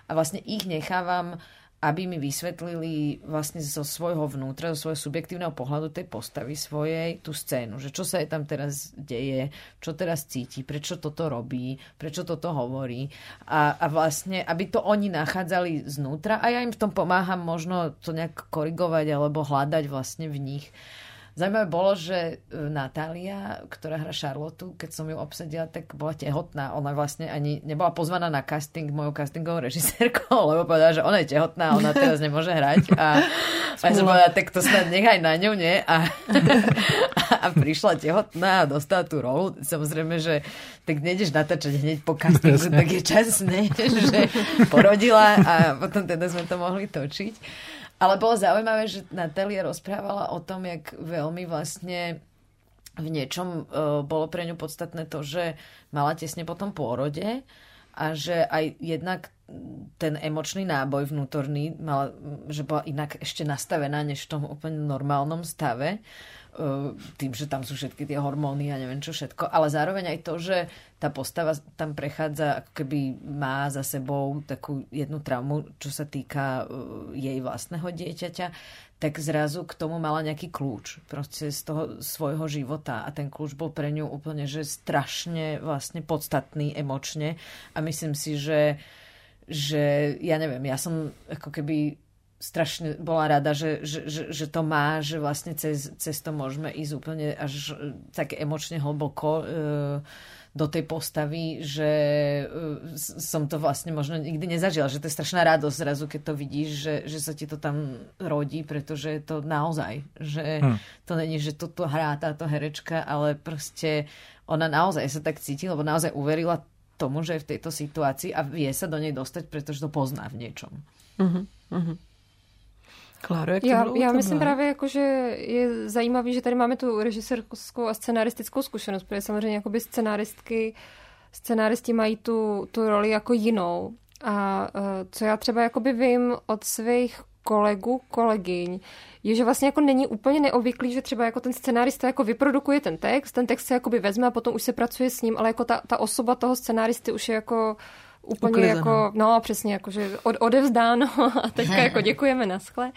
S3: A vlastne ich nechávam aby mi vysvetlili vlastne zo svojho vnútra, zo svojho subjektívneho pohľadu tej postavy svojej tú scénu, že čo sa jej tam teraz deje, čo teraz cíti, prečo toto robí, prečo toto hovorí a, a vlastne, aby to oni nachádzali znútra a ja im v tom pomáham možno to nejak korigovať alebo hľadať vlastne v nich. Zajímavé bolo, že e, Natália, ktorá hra Charlotte, keď som ju obsadila, tak bola tehotná. Ona vlastne ani nebola pozvaná na casting mojou castingovou režisérkou, lebo povedala, že ona je tehotná, ona teraz nemôže hrať. A, a ja som povedala, tak to snad nechaj na ňu, nie? A, a prišla tehotná a dostala tú rolu. Samozrejme, že tak nejdeš natáčať hneď po castingu, tak je čas, ne? že porodila a potom teda sme to mohli točiť. Ale bolo zaujímavé, že Natália rozprávala o tom, jak veľmi vlastne v niečom uh, bolo pre ňu podstatné to, že mala tesne po tom pôrode a že aj jednak ten emočný náboj vnútorný, mala, že bola inak ešte nastavená než v tom úplne normálnom stave. E, tým, že tam sú všetky tie hormóny a neviem čo všetko, ale zároveň aj to, že tá postava tam prechádza, ako keby má za sebou takú jednu traumu, čo sa týka e, jej vlastného dieťaťa, tak zrazu k tomu mala nejaký kľúč proste z toho svojho života. A ten kľúč bol pre ňu úplne, že strašne vlastne podstatný emočne. A myslím si, že že ja neviem, ja som ako keby strašne bola rada, že, že, že, že to má, že vlastne cez, cez to môžeme ísť úplne až e, tak emočne hlboko e, do tej postavy, že e, som to vlastne možno nikdy nezažila, že to je strašná radosť zrazu, keď to vidíš, že, že sa ti to tam rodí, pretože je to naozaj, že hm. to není, že toto hrá táto herečka, ale proste ona naozaj sa tak cíti, lebo naozaj uverila tomu, že je v tejto situácii a vie sa do nej dostať, pretože to pozná v niečom. Uh-huh, uh-huh.
S1: Kláro, jak
S4: já, já myslím právě, jako, že je zajímavý, že tady máme tu režisérskou a scenaristickou zkušenost, protože samozřejmě jakoby scenaristky, scenaristi mají tu, tu roli jako jinou. A uh, co já třeba jakoby vím od svých kolegů, kolegyň, je, že vlastně jako není úplně neobvyklý, že třeba jako ten scenárista jako vyprodukuje ten text, ten text se jakoby vezme a potom už se pracuje s ním, ale jako ta, ta osoba toho scenáristy už je jako úplně Uklizeno. jako, no přesně, jako, že od, odevzdáno a teďka jako děkujeme na skle.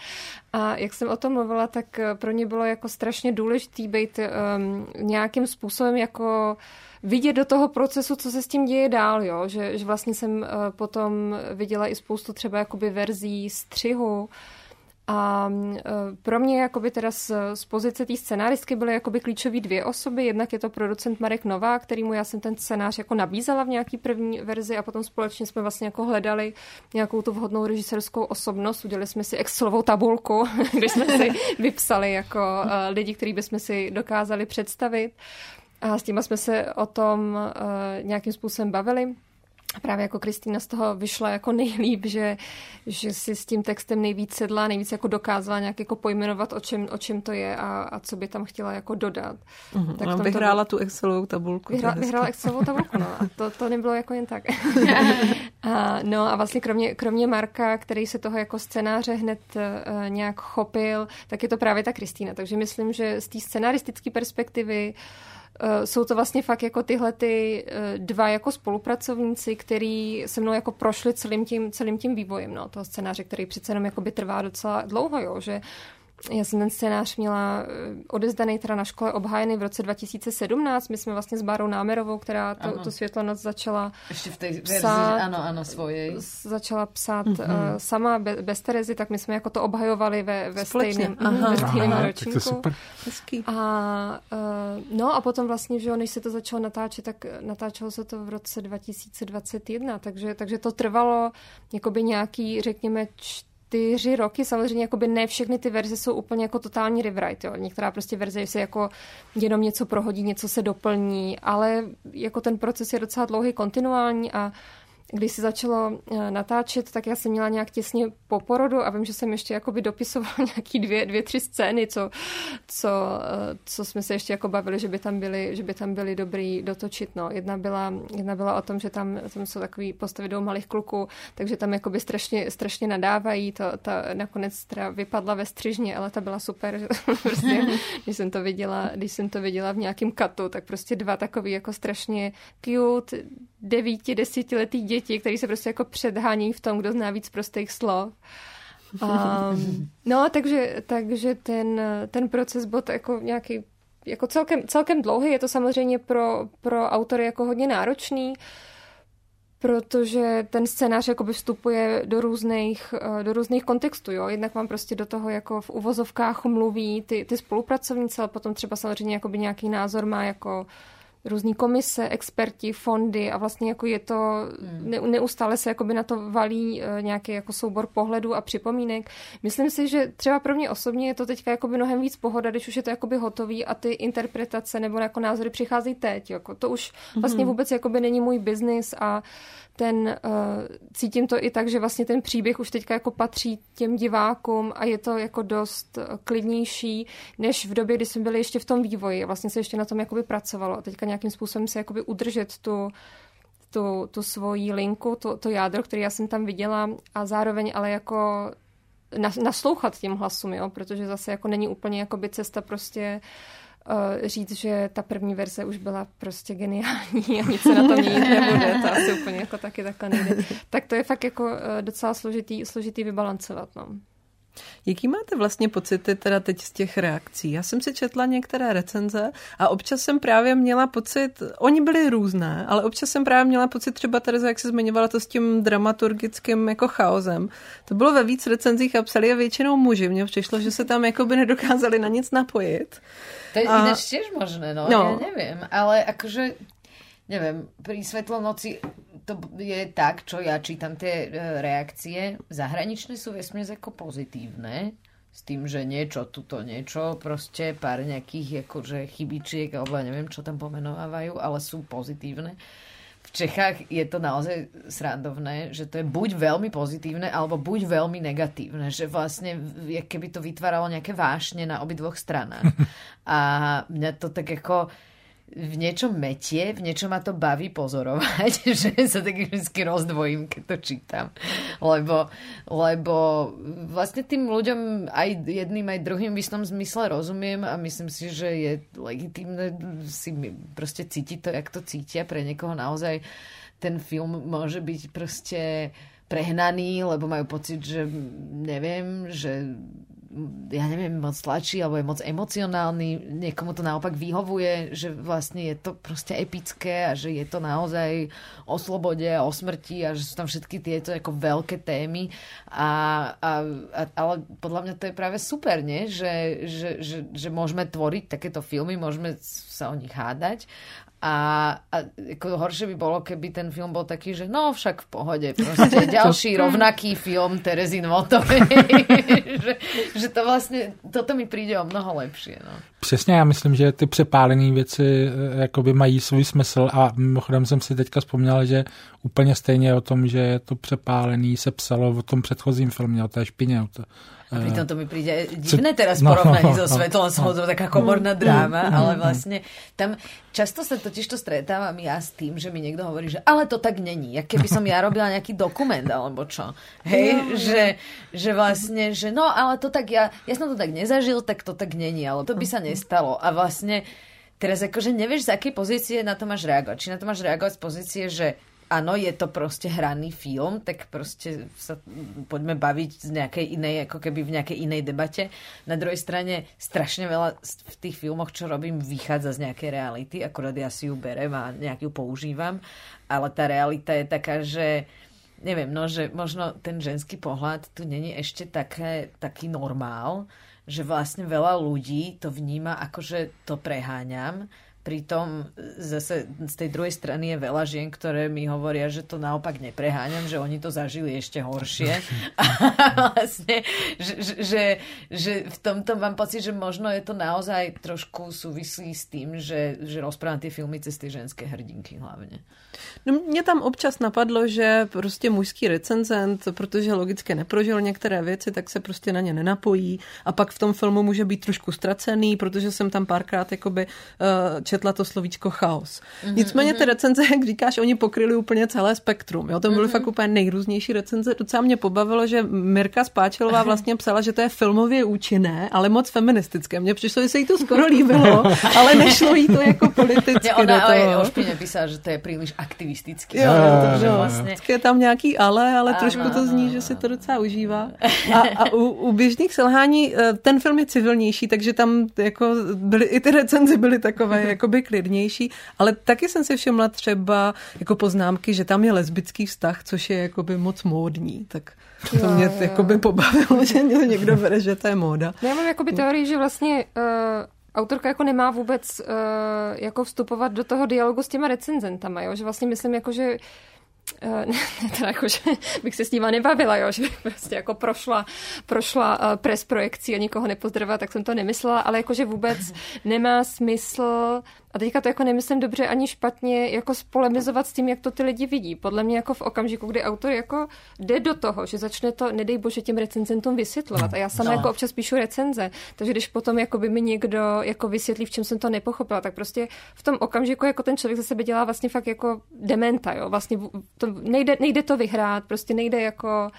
S4: A jak jsem o tom mluvila, tak eh, pro ně bylo jako strašně důležitý být um, nějakým způsobem jako vidět do toho procesu, co se s tím děje dál, jo? Že, že vlastně jsem uh, potom viděla i spoustu třeba jakoby verzí střihu, a e, pro mě jakoby teda z, z pozice té scenáristky byly jakoby klíčové dvě osoby. Jednak je to producent Marek Nová, kterýmu já jsem ten scénář jako nabízela v nějaký první verzi a potom společně jsme vlastně jako hledali nějakou tu vhodnou režiserskou osobnost. Udělali jsme si Excelovou tabulku, kde jsme si vypsali jako uh, lidi, který bychom si dokázali představit. A s tím jsme se o tom uh, nějakým způsobem bavili. A právě jako Kristýna z toho vyšla jako nejlíp, že, že si s tím textem nejvíc sedla, nejvíc jako dokázala nějak jako pojmenovat, o čem, o čem to je a, a co by tam chtěla jako dodat.
S1: Mm-hmm. Tak no, vyhrála tu Excelovou tabulku.
S4: Vyhrá, vyhrála Excelovou tabulku, no. A to, to nebylo jako jen tak. a, no a vlastně kromě, kromě Marka, který se toho jako scénáře hned uh, nějak chopil, tak je to právě ta Kristýna. Takže myslím, že z té scenaristické perspektivy uh, jsou to vlastně fakt jako tyhle ty eh, dva jako spolupracovníci, který se mnou jako prošli celým tím, celým tím vývojem no, toho scénáře, který přece jenom by trvá docela dlouho, jo, že já jsem ten scénář měla eh, odezdaný teda na škole obhájený v roce 2017. My jsme vlastně s Bárou Námerovou, která to, tu světlonoc začala
S3: Ještě v té verzi, psát, ano, ano, svoje.
S4: Začala psát mm-hmm. uh, sama be, bez Terezy, tak my jsme jako to obhajovali ve, ve stejném, Aha. ve stejném Aha, ročníku. To super. Hezký. A, uh, no a potom vlastně, že jo, než se to začalo natáčet, tak natáčelo se to v roce 2021, takže, takže to trvalo jakoby nějaký, řekněme, čtyři roky. Samozřejmě jakoby ne všechny ty verze jsou úplně jako totální rewrite. Jo. Některá prostě verze se jako jenom něco prohodí, něco se doplní, ale jako ten proces je docela dlouhý, kontinuální a když se začalo eh, natáčet, tak já jsem měla nějak těsně po porodu a vím, že jsem ještě jakoby dopisovala nějaký dvě, dvě tři scény, co, co, eh, co jsme se ještě jako bavili, že by tam byly, že by tam byly dobrý dotočit. No. Jedna, byla, jedna byla o tom, že tam, tam jsou takový postavy dvou malých kluků, takže tam jakoby strašně, strašně nadávají. To, ta nakonec teda vypadla ve střižně, ale ta byla super. prostě, když jsem to viděla, když jsem to viděla v nějakém katu, tak prostě dva takový jako strašně cute, devíti, desetiletý děti, kteří se prostě jako předhání v tom, kdo zná víc prostých slov. Um, no, takže, takže ten, ten proces byl to jako nějaký jako celkem, celkem dlouhý, je to samozřejmě pro, pro autory jako hodně náročný, protože ten scénář jakoby vstupuje do různých, eh, do různých kontextů, jo. Jednak vám prostě do toho jako v uvozovkách mluví ty, ty spolupracovníci, ale potom třeba samozřejmě jakoby nějaký názor má jako různý komise, experti, fondy a vlastně jako je to, hmm. ne, neustále se jakoby na to valí uh, nějaký jako soubor pohledů a připomínek. Myslím si, že třeba pro mě osobně je to teďka jakoby mnohem víc pohoda, když už je to jakoby hotový a ty interpretace nebo jako názory přicházejí teď. Jako to už vlastně hmm. vůbec jakoby není můj biznis a ten, uh, cítím to i tak, že vlastně ten příběh už teďka jako patří těm divákům a je to jako dost klidnější, než v době, kdy jsme byli ještě v tom vývoji. Vlastně se ještě na tom jakoby pracovalo. A teďka nějakým způsobem se jakoby udržet tu, tu, tu svoji linku, to, to jádro, které já jsem tam viděla a zároveň ale jako naslouchat těm hlasům, jo? protože zase jako není úplně jakoby cesta prostě uh, říct, že ta první verze už byla prostě geniální a nic se na tom měnit nebude, to asi úplně jako taky takhle nejde. Tak to je fakt jako uh, docela složitý, složitý vybalancovat. No.
S1: Jaký máte vlastně pocity teda teď z těch reakcí? Já jsem si četla některé recenze a občas jsem právě měla pocit, oni byli různé, ale občas jsem právě měla pocit třeba Tereza, jak se zmiňovala to s tím dramaturgickým jako chaosem. To bylo ve víc recenzích a psali a většinou muži. Mně přišlo, že se tam jako by nedokázali na nic napojit.
S3: To je a... tiež možné, no, no. ja neviem. Ale akože, neviem, pri Svetlonoci to je tak, čo ja čítam tie e, reakcie, zahraničné sú vesmier ako pozitívne, s tým, že niečo, tuto niečo, proste pár nejakých akože chybičiek, alebo ja neviem, čo tam pomenovávajú, ale sú pozitívne. V Čechách je to naozaj srandovné, že to je buď veľmi pozitívne, alebo buď veľmi negatívne, že vlastne keby to vytváralo nejaké vášne na obidvoch stranách. A mňa to tak ako v niečom metie, v niečom ma to baví pozorovať, že sa tak vždy rozdvojím, keď to čítam. Lebo, lebo vlastne tým ľuďom aj jedným, aj druhým v istom zmysle rozumiem a myslím si, že je legitímne si proste cítiť to, jak to cítia. Pre niekoho naozaj ten film môže byť proste prehnaný, lebo majú pocit, že neviem, že ja neviem, moc tlačí alebo je moc emocionálny, niekomu to naopak vyhovuje, že vlastne je to proste epické a že je to naozaj o slobode o smrti a že sú tam všetky tieto ako veľké témy a, a, a, ale podľa mňa to je práve super, nie? Že, že, že, že môžeme tvoriť takéto filmy, môžeme sa o nich hádať a, a ako horšie by bolo, keby ten film bol taký, že no však v pohode, proste ďalší rovnaký film Terezin Motovej. že, že to vlastně, toto mi přijde o mnoho lepší. No.
S2: Přesně, já myslím, že ty přepálené věci eh, jakoby mají svůj smysl a mimochodem jsem si teďka vzpomněl, že úplně stejně o tom, že to přepálený se psalo o tom předchozím filmě, o té špině, o to,
S3: a pritom to mi príde divné teraz no, porovnať no, so Svetlom no, no, taká komorná no, dráma, no, ale vlastne tam často sa totiž to stretávam ja s tým, že mi niekto hovorí, že ale to tak není, jak keby som ja robila nejaký dokument alebo čo. Hej, no, že, že vlastne, že no ale to tak ja, ja som to tak nezažil, tak to tak není, ale to by sa nestalo. A vlastne teraz akože nevieš, z akej pozície na to máš reagovať. Či na to máš reagovať z pozície, že áno, je to proste hraný film, tak proste sa poďme baviť z nejakej inej, ako keby v nejakej inej debate. Na druhej strane strašne veľa v tých filmoch, čo robím, vychádza z nejakej reality, akorát ja si ju berem a nejak ju používam, ale tá realita je taká, že neviem, no, že možno ten ženský pohľad tu není ešte také, taký normál, že vlastne veľa ľudí to vníma ako, že to preháňam, Pritom zase z tej druhej strany je veľa žien, ktoré mi hovoria, že to naopak nepreháňam, že oni to zažili ešte horšie. A vlastne, že, že, že v tomto mám pocit, že možno je to naozaj trošku súvislí s tým, že, že rozprávam tie filmy cez tie ženské hrdinky hlavne.
S1: No mě tam občas napadlo, že prostě mužský recenzent, protože logicky neprožil některé věci, tak se prostě na ně nenapojí a pak v tom filmu může být trošku ztracený, protože jsem tam párkrát jakoby uh, nečetla to slovíčko chaos. Mm-hmm, Nicméně ty recenze, jak říkáš, oni pokryli úplně celé spektrum. Jo? To byly mm-hmm. fakt úplně nejrůznější recenze. Docela mě pobavilo, že Mirka Spáčelová vlastně psala, že to je filmově účinné, ale moc feministické. Mně přišlo, že se jí to skoro líbilo, ale nešlo jí to jako politicky.
S3: ona do toho. písala, že to je příliš aktivistické.
S1: Jo, jo, jo, vlastně... je tam nějaký ale, ale ano, trošku to zní, že si to docela užívá. A, a u, u běžných selhání eh, ten film je civilnější, takže tam jako byly, i ty recenze byly takové jakoby klidnější, ale taky jsem si všimla třeba jako poznámky, že tam je lesbický vztah, což je jakoby moc módní, tak to jo, mě jo. jakoby pobavilo, že někdo bere, že to je móda.
S4: No, já mám jakoby teorii, že vlastně uh, autorka jako nemá vůbec uh, jako vstupovat do toho dialogu s těma recenzentama, jo? že vlastně myslím jako, že Uh, ne, teda jako, že bych se s nima nebavila, jo, že bych prostě jako prošla, prošla uh, pres projekcí a nikoho nepozdravila, tak jsem to nemyslela, ale jakože vůbec nemá smysl a teďka to jako nemyslím dobře ani špatně, jako spolemizovat s tím, jak to ty lidi vidí. Podle mě jako v okamžiku, kdy autor jako jde do toho, že začne to, nedej bože, těm recenzentům vysvětlovat. A já sama no. jako občas píšu recenze, takže když potom jako by mi někdo jako vysvětlí, v čem jsem to nepochopila, tak prostě v tom okamžiku jako ten člověk za sebe dělá vlastně fakt jako dementa, jo. Vlastně to nejde, nejde to vyhrát, prostě nejde jako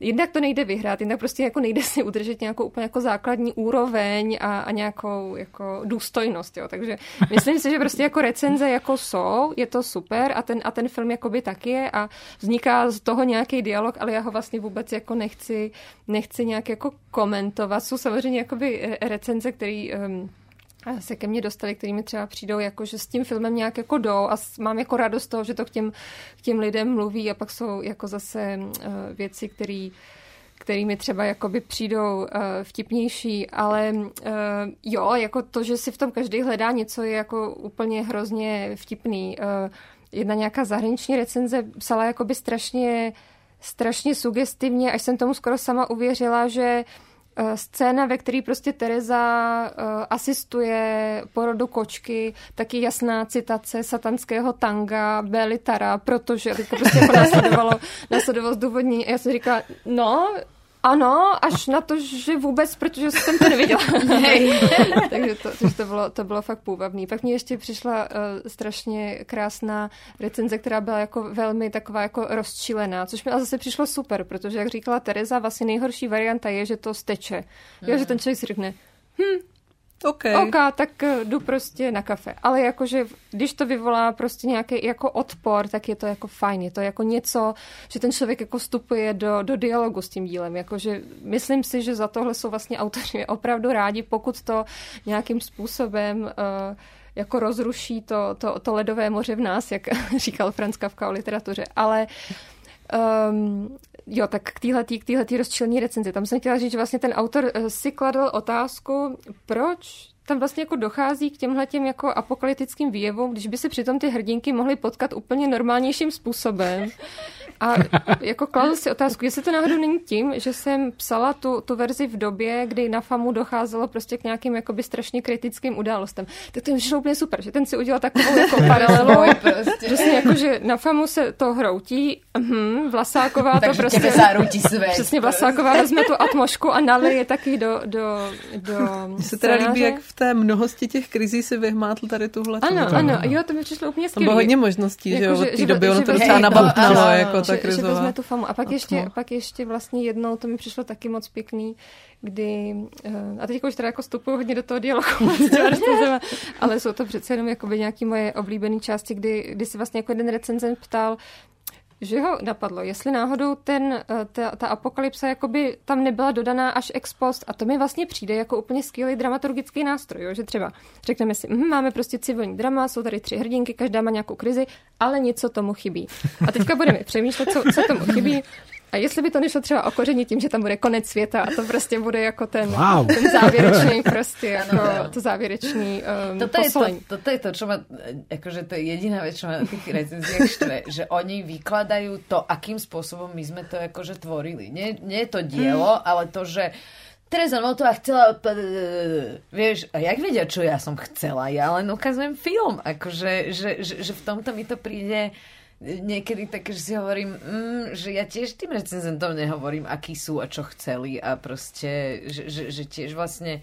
S4: jednak to nejde vyhrát, jednak prostě jako nejde si udržet nějakou úplně jako základní úroveň a, a nějakou jako důstojnost, jo. Takže myslím si, že prostě jako recenze jako jsou, je to super a ten, a ten film jakoby tak je a vzniká z toho nějaký dialog, ale já ho vlastně vůbec jako nechci, nechci nějak jako komentovat. Jsou samozřejmě jakoby eh, recenze, který um, se ke mně dostali, který mi třeba přijdou, jako, že s tím filmem nějak jako jdou a mám jako radost toho, že to k těm, k těm lidem mluví a pak jsou jako zase uh, věci, které kterými třeba jakoby přijdou uh, vtipnější, ale uh, jo, jako to, že si v tom každý hledá něco, je jako úplně hrozně vtipný. Uh, jedna nějaká zahraniční recenze psala jakoby strašně strašně sugestivně, až jsem tomu skoro sama uvěřila, že uh, scéna, ve které prostě Tereza uh, asistuje porodu kočky, taky jasná citace satanského tanga Belitara, protože to prostě jako zdůvodnění. A já jsem říkala, no, ano, až na to, že vůbec, protože jsem to neviděla. Takže to, to, bylo, to bylo fakt půvabný. Pak mi ještě přišla uh, strašně krásná recenze, která byla jako velmi taková jako rozčilená, což mi ale zase přišlo super, protože jak říkala Tereza, vlastně nejhorší varianta je, že to steče. Mm. Jo, že ten člověk si řekne, hm,
S1: OK.
S4: OK, tak eh, jdu prostě na kafe. Ale jakože, když to vyvolá prostě nějaký jako odpor, tak je to jako fajn. Je to jako něco, že ten člověk jako vstupuje do, do dialogu s tím dílem. Jakože myslím si, že za tohle jsou vlastně autoři opravdu rádi, pokud to nějakým způsobem uh, jako rozruší to, to, to ledové moře v nás, jak říkal Franz Kafka o literatuře. Ale um, jo, tak k téhletý, k téhletý rozčilený recenzi. Tam jsem chtěla říct, že vlastně ten autor eh, si kladl otázku, proč tam vlastně jako dochází k těmhle těm jako apokalyptickým výjevům, když by se přitom ty hrdinky mohly potkat úplně normálnějším způsobem. A jako kladl si otázku, jestli to náhodou není tím, že jsem psala tu, tu verzi v době, kdy na FAMu docházelo prostě k nějakým jakoby strašně kritickým událostem. Tak to mi přišlo úplně super, že ten si udělal takovou jako paralelu. prostě. Přesně jako, že na FAMu se to hroutí, mhm, Vlasáková to prostě...
S3: své.
S4: Přesně, Vlasáková vezme tu atmošku a nalije taky do, do, do
S1: Mně se teda líbí, jak v té mnohosti těch krizí si vyhmátl tady tuhle.
S4: Ano, ano, jo, to mi přišlo úplně skvělé.
S1: Tam bylo hodně možností, jako, že jo, od té doby ono to docela nabapnalo, jako ta
S4: krizová. Že vezme tu famu. A pak ještě, pak ještě vlastně jednou, to mi přišlo taky moc pěkný, kdy, uh, a teď už teda jako vstupuju hodně do toho dialogu, ale jsou to přece jenom jakoby nějaký moje oblíbené části, kdy, kdy si vlastně jako jeden recenzent ptal, že ho napadlo, jestli náhodou ten, eh, ta, ta apokalypsa jakoby tam nebyla dodaná až ex post a to mi vlastně přijde jako úplně skvělý dramaturgický nástroj, jo? že třeba řekneme si, hm, máme prostě civilní drama, jsou tady tři hrdinky, každá má nějakou krizi, ale něco tomu chybí. A teďka budeme přemýšlet, co, co tomu chybí a jestli by to nešlo třeba okořenit tím, že tam bude konec světa a to prostě bude jako ten, wow. ten závěrečný prostě, jako ano, to závěrečný um, toto
S3: poslení. Je to, toto je to, čo ma, akože to je jediná vec, čo ma na tých recenziách štve, že oni vykladajú to, akým spôsobom my sme to akože tvorili. Nie, nie je to dielo, mm. ale to, že Teresa Notová chcela, vieš, a jak vedia, čo ja som chcela? Ja len ukazujem film, akože, že, že, že v tomto mi to príde niekedy tak, že si hovorím, mm, že ja tiež tým recenzentom nehovorím, akí sú a čo chceli a proste, že, že, že tiež vlastne,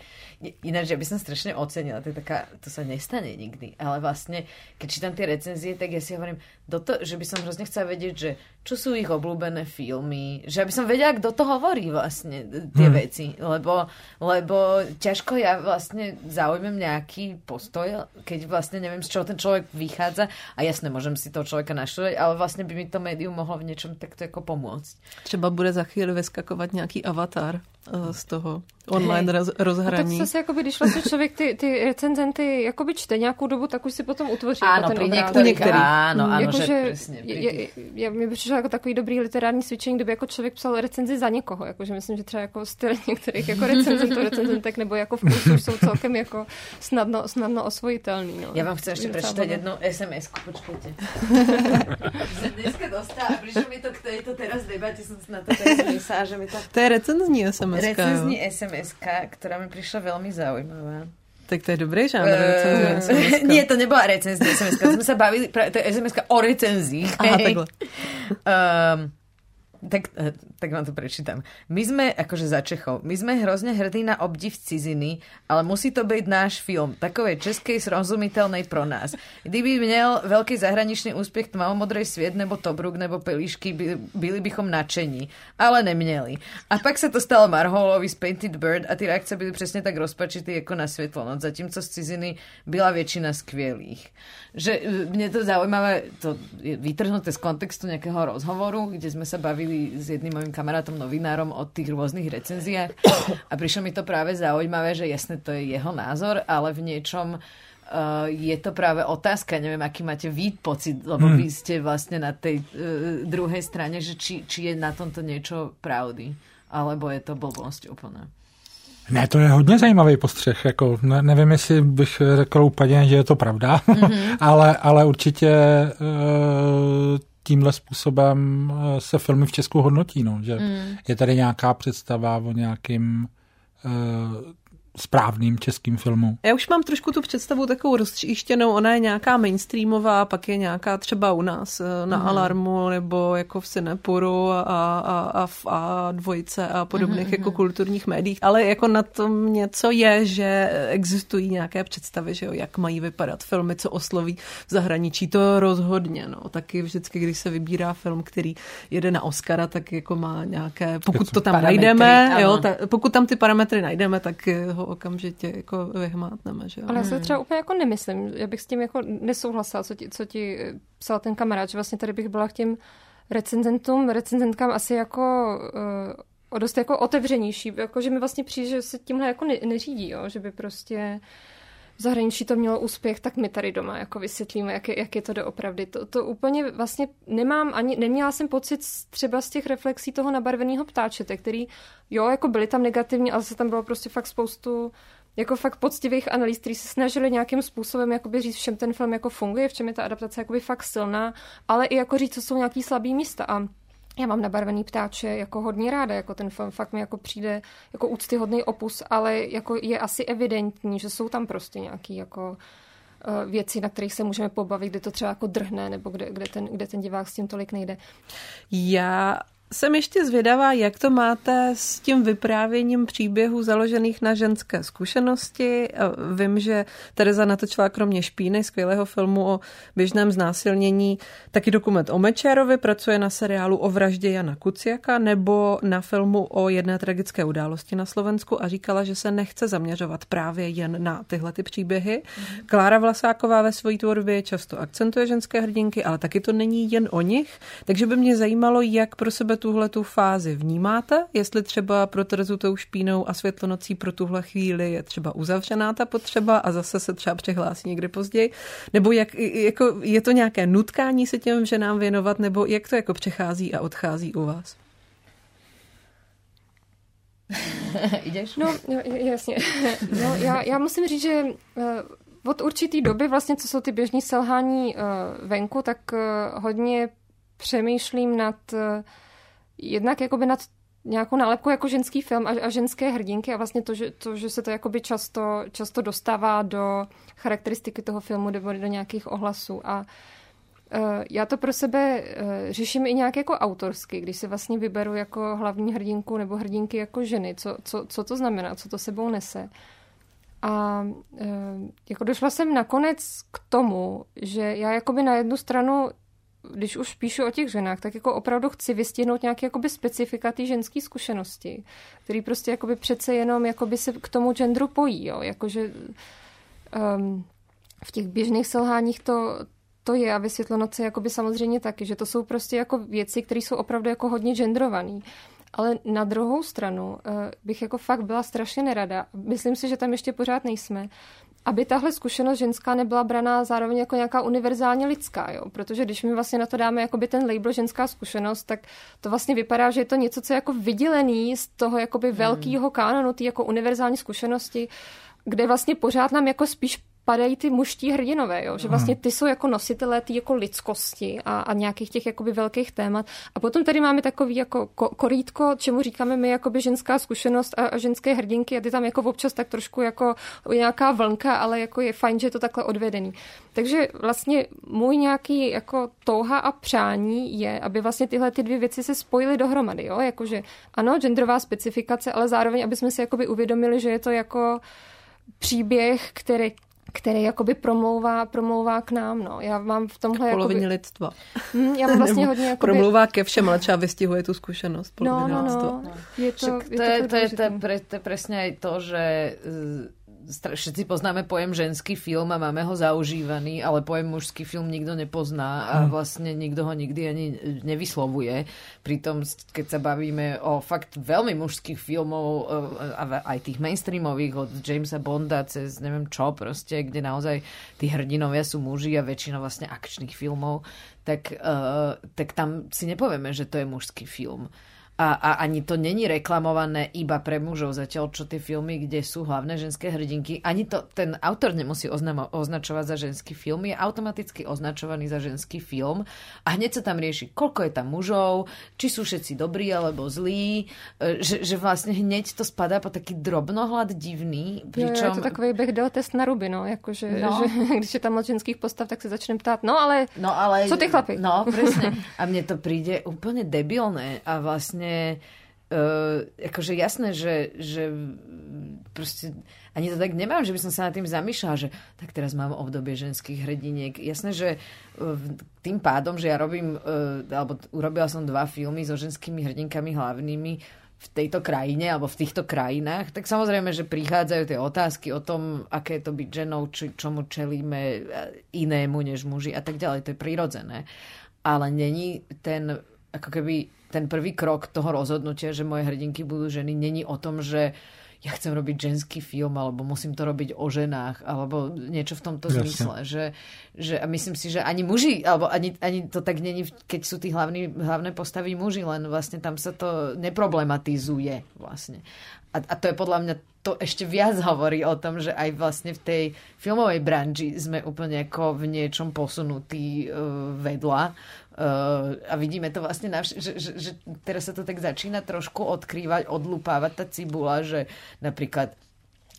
S3: ináč ja by som strašne ocenila, to je taká, to sa nestane nikdy, ale vlastne, keď čítam tie recenzie, tak ja si hovorím, do to, že by som hrozne chcela vedieť, že čo sú ich obľúbené filmy, že aby som vedela, kto to hovorí vlastne, tie hmm. veci, lebo, lebo ťažko ja vlastne zaujmem nejaký postoj, keď vlastne neviem, z čoho ten človek vychádza a jasne, môžem si toho človeka naštudovať, ale vlastne by mi to médium mohlo v niečom takto jako pomôcť.
S1: Třeba bude za chvíli vyskakovat nějaký avatar z toho online roz, rozhraní.
S4: No tak zase, jakoby, když vlastně člověk ty, ty recenzenty jakoby čte nějakou dobu, tak už si potom utvoří
S3: ano,
S4: jako ten
S3: obrázek. Některý. Ano, ano,
S4: jako,
S3: že,
S4: že
S3: přesně.
S4: Je, je, mě by přišlo jako takový dobrý literární cvičení, kdyby jako člověk psal recenzi za někoho. Jakože myslím, že třeba jako styl některých jako recenzentů, recenzentek nebo jako vkusů jsou celkem jako snadno, snadno osvojitelný. No.
S3: Já vám chci ještě přečítat jednu SMS, počkejte. dneska dostala, přišlo mi to k této teraz debatě, jsem na to teraz že mi to...
S1: To je recenzní SMS.
S3: SMS. Recenzní SMS, která mi přišla velmi zaujímavá.
S1: Tak to je dobrý žánr, uh,
S3: recenzní Nie, to nebyla recenzní SMS, to jsme se bavili, to je SMS o recenzích.
S1: Aha, takhle.
S3: Um, tak, eh, tak vám to prečítam. My sme, akože za Čechov, my sme hrozne hrdí na obdiv ciziny, ale musí to byť náš film, takovej českej srozumiteľnej pro nás. Kdyby měl veľký zahraničný úspěch Tmavomodrej svět nebo Tobruk nebo Pelíšky, by, byli bychom nadšení, ale neměli. A pak se to stalo Marholovi z Painted Bird a ty reakce byly přesně tak rozpačitý jako na světlo noc, zatímco z ciziny byla většina skvělých. Že eh, mne to zaujímavé, to je vytrhnuté z kontextu nejakého rozhovoru, kde sme sa bavili bavili s jedným mojim kamarátom, novinárom o tých rôznych recenziách a prišlo mi to práve zaujímavé, že jasne to je jeho názor, ale v niečom Uh, je to práve otázka, neviem, aký máte vy pocit, lebo hmm. vy ste vlastne na tej uh, druhej strane, že či, či je na tomto niečo pravdy, alebo je to blbosť úplná.
S2: Ne, to je hodně zajímavý postřeh. Jako, ne, nevím, jestli bych řekl úplně, že je to pravda, mm-hmm. ale, ale určitě uh, tímhle způsobem eh, se filmy v Česku hodnotí, no, že mm. je tady nějaká představa o nějakým uh, správným českým filmu.
S1: Já už mám trošku tu představu takovou rozčištěnou, ona je nějaká mainstreamová, pak je nějaká třeba u nás eh, na mm. Alarmu nebo jako v Cinepuru a, a, a v A dvojice a podobných mm. jako kulturních médiích, ale jako na tom něco je, že existují nějaké představy, že jo, jak mají vypadat filmy, co osloví v zahraničí, to rozhodně, no. Taky vždycky, když se vybírá film, který jede na Oscara, tak jako má nějaké, pokud to tam parametry, najdeme, jo, ta, pokud tam ty parametry najdeme, tak ho ho okamžitě jako vyhmátneme. Že?
S4: Ale já se třeba úplně jako nemyslím, já bych s tím jako nesouhlasila, co ti, co ti eh, psal ten kamarád, že vlastně tady bych byla k těm recenzentům, recenzentkám asi jako uh, o dost jako otevřenější, jako že mi vlastně přijde, že se tímhle jako ne, neřídí, jo? že by prostě v zahraničí to mělo úspěch, tak my tady doma jako vysvětlíme, jak je, jak je to doopravdy. To, to úplně vlastně nemám ani, neměla jsem pocit třeba z těch reflexí toho nabarveného ptáčete, který, jo, jako byly tam negativní, ale se tam bylo prostě fakt spoustu jako fakt poctivých analýz, kteří se snažili nějakým způsobem jakoby říct, v čem ten film jako funguje, v čem je ta adaptace jakoby fakt silná, ale i jako říct, co jsou nějaký slabý místa. A já mám nabarvený ptáče jako hodně ráda, jako ten film fakt mi jako přijde jako úctyhodný opus, ale jako je asi evidentní, že jsou tam prostě nějaký jako eh, věci, na kterých se můžeme pobavit, kde to třeba jako drhne, nebo kde, kde, ten, kde ten divák s tím tolik nejde.
S1: Já jsem ještě zvědavá, jak to máte s tím vyprávěním příběhů založených na ženské zkušenosti. Vím, že Tereza natočila kromě Špíny, skvělého filmu o běžném znásilnění, taky dokument o Mečerovi, pracuje na seriálu o vraždě Jana Kuciaka nebo na filmu o jedné tragické události na Slovensku a říkala, že se nechce zaměřovat právě jen na tyhle ty příběhy. Mm-hmm. Klára Vlasáková ve své tvorbě často akcentuje ženské hrdinky, ale taky to není jen o nich, takže by mě zajímalo, jak pro sebe tuhle tu fázi vnímáte? Jestli třeba pro Terezu tou špínou a světlonocí pro tuhle chvíli je třeba uzavřená ta potřeba a zase se třeba přihlásí někdy později? Nebo jak, jako, je to nějaké nutkání se těm ženám věnovat, nebo jak to jako přechází a odchází u vás?
S3: Jdeš?
S4: No, jasně. No, já, já musím říct, že uh, od určitý doby, vlastně, co jsou ty běžní selhání uh, venku, tak uh, hodně přemýšlím nad uh, jednak jakoby nad nějakou nálepku jako ženský film a, a ženské hrdinky a vlastně to, že, to, že se to jakoby často, často dostává do charakteristiky toho filmu nebo do nějakých ohlasů a já to pro sebe řeším i nějak jako autorsky, když si vlastně vyberu jako hlavní hrdinku nebo hrdinky jako ženy, co, co, co to znamená, co to sebou nese. A jako došla jsem nakonec k tomu, že já jakoby na jednu stranu když už píšu o těch ženách, tak jako opravdu chci vystihnout nějaké jakoby specifika té ženské zkušenosti, který prostě jakoby přece jenom jakoby se k tomu genderu pojí, jo? jakože um, v těch běžných selháních to, to je a vysvětleno se jakoby samozřejmě taky, že to jsou prostě jako věci, které jsou opravdu jako hodně genderované. Ale na druhou stranu uh, bych jako fakt byla strašně nerada. Myslím si, že tam ještě pořád nejsme aby tahle zkušenost ženská nebyla braná zároveň jako nějaká univerzálně lidská, jo? protože když my vlastně na to dáme jakoby ten label ženská zkušenost, tak to vlastně vypadá, že je to něco, co je jako vydělený z toho jakoby hmm. velkého kánonu, ty jako univerzální zkušenosti, kde vlastně pořád nám jako spíš padají ty muští hrdinové, jo? že vlastně ty jsou jako nositelé ty jako lidskosti a, a nějakých těch jakoby velkých témat. A potom tady máme takový jako ko, korítko, čemu říkáme my jakoby ženská zkušenost a, a ženské hrdinky a ty tam jako občas tak trošku jako nějaká vlnka, ale jako je fajn, že je to takhle odvedený. Takže vlastně můj nějaký jako touha a přání je, aby vlastně tyhle ty dvě věci se spojily dohromady, jo? Jakože ano, genderová specifikace, ale zároveň, aby jsme si jakoby uvědomili, že je to jako příběh, který, který jakoby promlouvá, promlouvá k nám. No. Já mám v tomhle...
S1: K polovině jakoby... lidstva.
S4: Mm, já mám vlastně hodně... Jakoby...
S1: Promlouvá ke všem, ale třeba vystihuje tu zkušenost
S4: no, no, no. Je to,
S3: Však to, je, to, to, je, to, je, pre, to je presne aj to, že všetci poznáme pojem ženský film a máme ho zaužívaný, ale pojem mužský film nikto nepozná a hm. vlastne nikto ho nikdy ani nevyslovuje. Pritom, keď sa bavíme o fakt veľmi mužských filmov, e, aj tých mainstreamových, od Jamesa Bonda cez neviem čo proste, kde naozaj tí hrdinovia sú muži a väčšina vlastne akčných filmov, tak, uh, tak tam si nepovieme, že to je mužský film a, a ani to není reklamované iba pre mužov, zatiaľ čo tie filmy, kde sú hlavné ženské hrdinky, ani to ten autor nemusí oznamo, označovať za ženský film, je automaticky označovaný za ženský film a hneď sa tam rieši, koľko je tam mužov, či sú všetci dobrí alebo zlí, e, že, že vlastne hneď to spadá po taký drobnohľad divný.
S4: Pričom... Jo, je to takový Bechdel test na ruby, no, jakože, no. že, když je tam moc ženských postav, tak se začne ptát, no ale, no, ale co ty chlapi?
S3: No, presne. A mne to príde úplne debilné a vlastne vlastne uh, akože jasné, že, že proste ani to tak nemám, že by som sa nad tým zamýšľala, že tak teraz mám obdobie ženských hrdiniek. Jasné, že uh, tým pádom, že ja robím, uh, alebo urobila som dva filmy so ženskými hrdinkami hlavnými v tejto krajine alebo v týchto krajinách, tak samozrejme, že prichádzajú tie otázky o tom, aké je to byť ženou, či, čomu čelíme inému než muži a tak ďalej. To je prirodzené. Ale není ten ako keby ten prvý krok toho rozhodnutia, že moje hrdinky budú ženy, není o tom, že ja chcem robiť ženský film, alebo musím to robiť o ženách, alebo niečo v tomto Jasne. zmysle. Že, že, a myslím si, že ani muži, alebo ani, ani to tak není, keď sú tí hlavní, hlavné postavy muži, len vlastne tam sa to neproblematizuje vlastne. A, a to je podľa mňa to ešte viac hovorí o tom, že aj vlastne v tej filmovej branži sme úplne ako v niečom posunutí uh, vedľa Uh, a vidíme to vlastne, na vš- že, že, že teraz sa to tak začína trošku odkrývať, odlupávať tá cibula, že napríklad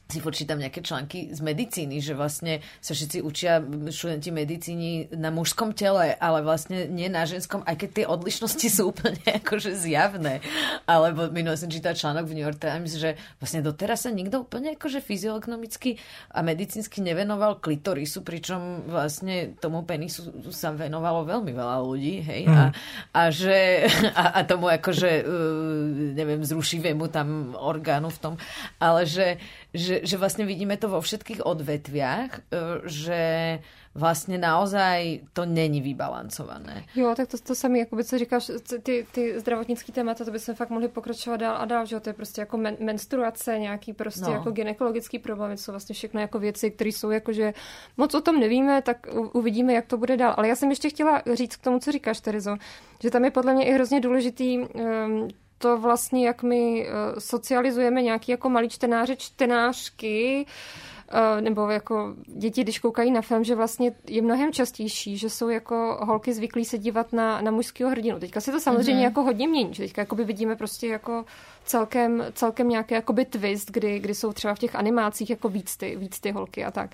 S3: si počítam nejaké články z medicíny, že vlastne sa všetci učia študenti medicíny na mužskom tele, ale vlastne nie na ženskom, aj keď tie odlišnosti sú úplne akože zjavné. Alebo minulé som čítal článok v New York Times, že vlastne doteraz sa nikto úplne akože fyziognomicky a medicínsky nevenoval klitorisu, pričom vlastne tomu penisu sa venovalo veľmi veľa ľudí, hej, mm. a, a, že, a, a tomu akože, uh, neviem, zrušivému tam orgánu v tom, ale že že, že vlastne vidíme to vo všetkých odvetviach, e, že vlastně naozaj to není vybalancované.
S4: Jo, tak to, to samé, jakoby, co říkáš, ty, ty zdravotnické témata, to by se fakt mohli pokračovat dál a dál, že to je prostě jako men, menstruace, nějaký prostě no. jako gynekologický problémy, jsou vlastně všechno jako věci, které jsou jako, že moc o tom nevíme, tak uvidíme, jak to bude dál. Ale já jsem ještě chtěla říct k tomu, co říkáš, Terezo, že tam je podle mě i hrozně důležitý um, to vlastně, jak my uh, socializujeme nějaký jako malý čtenáře, čtenářky, uh, nebo jako děti, když koukají na film, že vlastně je mnohem častější, že jsou jako holky zvyklí se dívat na, na mužského hrdinu. Teďka se to samozřejmě mm-hmm. jako hodně mění, že teďka jakoby vidíme prostě jako celkem, celkem nějaký jakoby twist, kdy, kdy jsou třeba v těch animácích jako víc ty, víc ty holky a tak.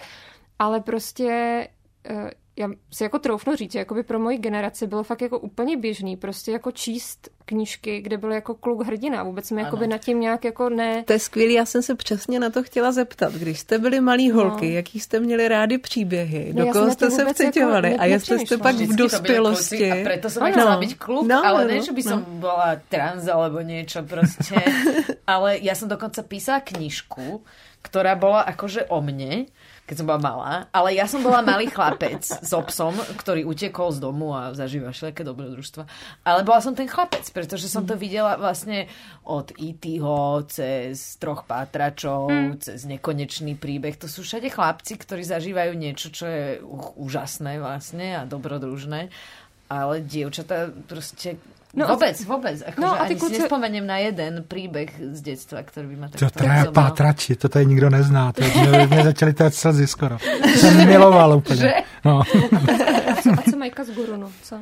S4: Ale prostě uh, já si jako troufnu říct, jako by pro moji generaci bylo fakt jako úplně běžný, prostě jako číst knížky, kde byl jako kluk hrdina. Vůbec jsme jako by nad tím nějak jako ne...
S1: To je skvělý, já jsem se přesně na to chtěla zeptat. Když jste byli malí no. holky, no. jaký jste měli rádi příběhy, no, do koho jste se vciťovali jako a jestli jste pak v dospělosti...
S3: A preto som chcela byť kluk, no, ale ne, že by som no. bola trans alebo niečo proste. ale ja som dokonca písala knižku, ktorá bola akože o mne keď som bola malá. Ale ja som bola malý chlapec s obsom, ktorý utekol z domu a zažíva všelijaké dobrodružstva. Ale bola som ten chlapec, pretože som to videla vlastne od E.T.ho cez troch pátračov, hmm. cez nekonečný príbeh. To sú všade chlapci, ktorí zažívajú niečo, čo je úžasné vlastne a dobrodružné. Ale dievčatá proste No, vôbec, vôbec. Ako, no, a ani kluci... si nespomeniem na jeden príbeh z detstva, ktorý by ma tak
S2: To je pátrači, to tady nikdo nezná. To mě, mě začaly to slzy skoro. Jsem miloval úplně. Že? No.
S4: A co Majka z Gurunu, co?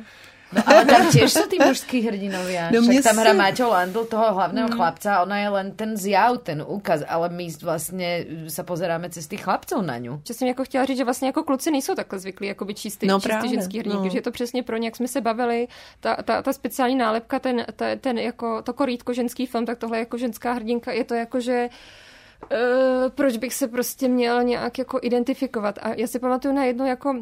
S3: No ale tam tiež sú tí mužskí hrdinovia. No, Však tam hrá Maťo Landl, toho hlavného mm. chlapca, ona je len ten zjav, ten úkaz, ale my vlastně sa pozeráme cez tých chlapcov na ňu.
S4: Čo jsem jako chtěla říct, že vlastně jako kluci nejsou takhle zvyklí, jako by čistý, no, čistý ženský hrdinky, no. že je to přesně pro ně, jak jsme se bavili, ta, ta, ta speciální nálepka, ten, ta, ten jako to korítko ženský film, tak tohle jako ženská hrdinka, je to jako, že Uh, proč bych se prostě měl nějak jako identifikovat. A já si pamatuju na jednu jako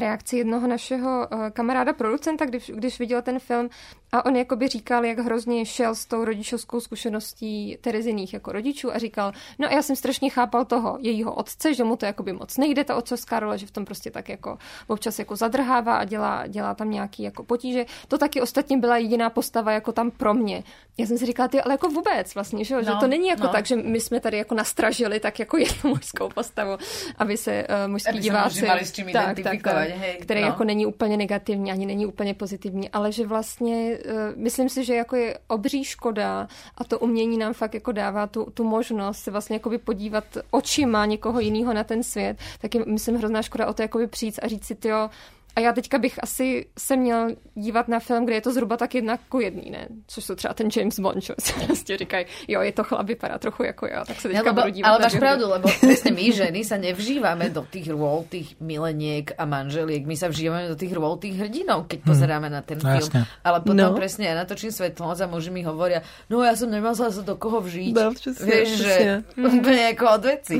S4: reakci jednoho našeho uh, kamaráda producenta, když, když viděl ten film a on jakoby říkal, jak hrozně šel s tou rodičovskou zkušeností Tereziných jako rodičů a říkal, no a já jsem strašně chápal toho jejího otce, že mu to jakoby moc nejde, ta otcovská role, že v tom prostě tak jako občas jako zadrhává a dělá, dělá tam nějaký jako potíže. To taky ostatně byla jediná postava jako tam pro mě. Já jsem si říkala, ty, ale jako vůbec vlastně, že, no, že to není jako no. tak, že my jsme tady jako nastražili tak jako jednu mužskou postavu, aby se uh, mužský diváci,
S3: tak, tak, tak,
S4: hej, který no. jako není úplně negativní, ani není úplně pozitivní, ale že vlastně myslím si, že jako je obří škoda a to umění nám fakt jako dává tu, tu možnost se vlastně jakoby podívat očima někoho jiného na ten svět, tak je, myslím, hrozná škoda o to jakoby přijít a říct si, tyjo, a já teďka bych asi se měl dívat na film, kde je to zhruba tak jedna ku jedný, ne? Což jsou třeba ten James Bond, čo si prostě říkají, jo, je to chlap, vypadá trochu jako já, tak se teďka
S3: lebo,
S4: budu dívat
S3: Ale máš pravdu, lebo presne my ženy sa nevžívame do tých rôl tých mileniek a manželiek, my sa vžívame do tých rôl tých hrdinov, keď hmm. pozeráme na ten no, film. Jasne. Ale potom no. presne ja natočím svetlo a muži mi hovoria, no ja som nemala sa do koho vžiť. No, Vieš, že úplne ako od veci.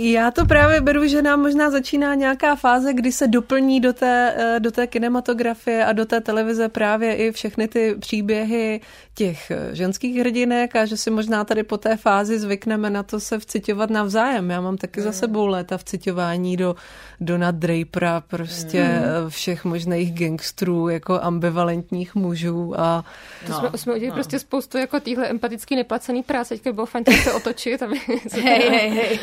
S1: Já to právě beru, že nám možná začíná nějaká fáze, kdy se doplní do té, eh, do té kinematografie a do té televize právě i všechny ty příběhy těch eh, ženských hrdinek a že si možná tady po té fázi zvykneme na to se vcitovat navzájem. Já mám taky mm. za sebou léta vcitování do Dona Drapera, prostě mm. všech možných gangstrů, jako ambivalentních mužů a...
S4: To no, jsme, jsme udělali no. prostě spoustu jako týhle empatický neplacený práce, teďka bylo fajn se otočit, aby
S3: hej, hej, hej.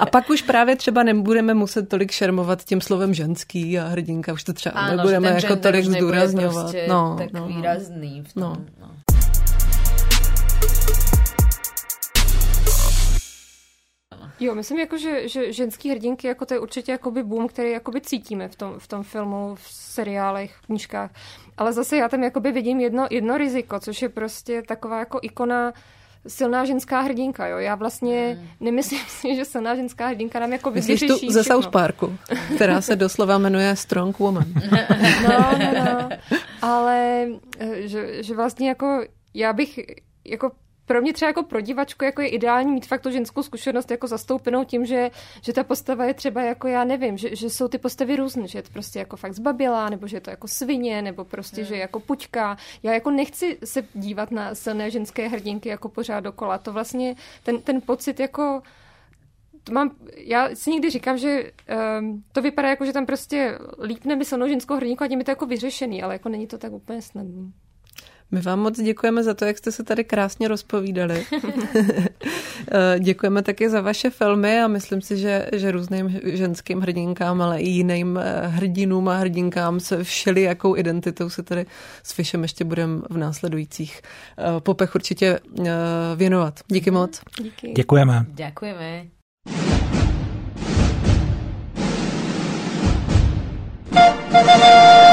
S1: A pak už právě třeba nebudeme muset tolik šermovat tím slovem ženský a hrdinka, už to třeba ano, nebudeme jako tolik zdůrazňovat. Prostě
S3: no, tak no, výrazný v tom. No. No.
S4: Jo, myslím, jako, že, že ženský hrdinky, jako to je určitě jakoby boom, který jakoby cítíme v tom, v tom filmu, v seriálech, v knížkách. Ale zase já tam jakoby vidím jedno, jedno riziko, což je prostě taková jako ikona silná ženská hrdinka, jo. Já vlastně hmm. nemyslím si, že silná ženská hrdinka nám jako
S1: Myslíš tu ze South Parku, která se doslova jmenuje Strong Woman.
S4: no, no, no. Ale eh, že, že vlastně jako já bych jako pro mě třeba jako pro divačku jako je ideální mít fakt tu ženskou zkušenost jako zastoupenou tím, že, že ta postava je třeba jako já nevím, že, že jsou ty postavy různé, že je to prostě jako fakt zbabělá, nebo že je to jako svině, nebo prostě, hmm. že je jako puťka. Já jako nechci se dívat na silné ženské hrdinky jako pořád dokola. To vlastně ten, ten pocit jako to mám, já si někdy říkám, že um, to vypadá jako, že tam prostě lípne mi silnou ženskou hrdinku a tím je to jako vyřešený, ale jako není to tak úplně snadné.
S1: My vám moc děkujeme za to, jak jste se tady krásně rozpovídali. Eh, děkujeme taky za vaše filmy a myslím si, že, že různým ženským hrdinkám, ale i jiným eh, hrdinům a hrdinkám se všelijakou identitou se tady s Fishem ještě budeme v následujících eh, popech určitě věnovat. Díky mhm. moc.
S4: Díky. Děkujeme.
S2: Děkujeme.
S3: Děkujeme.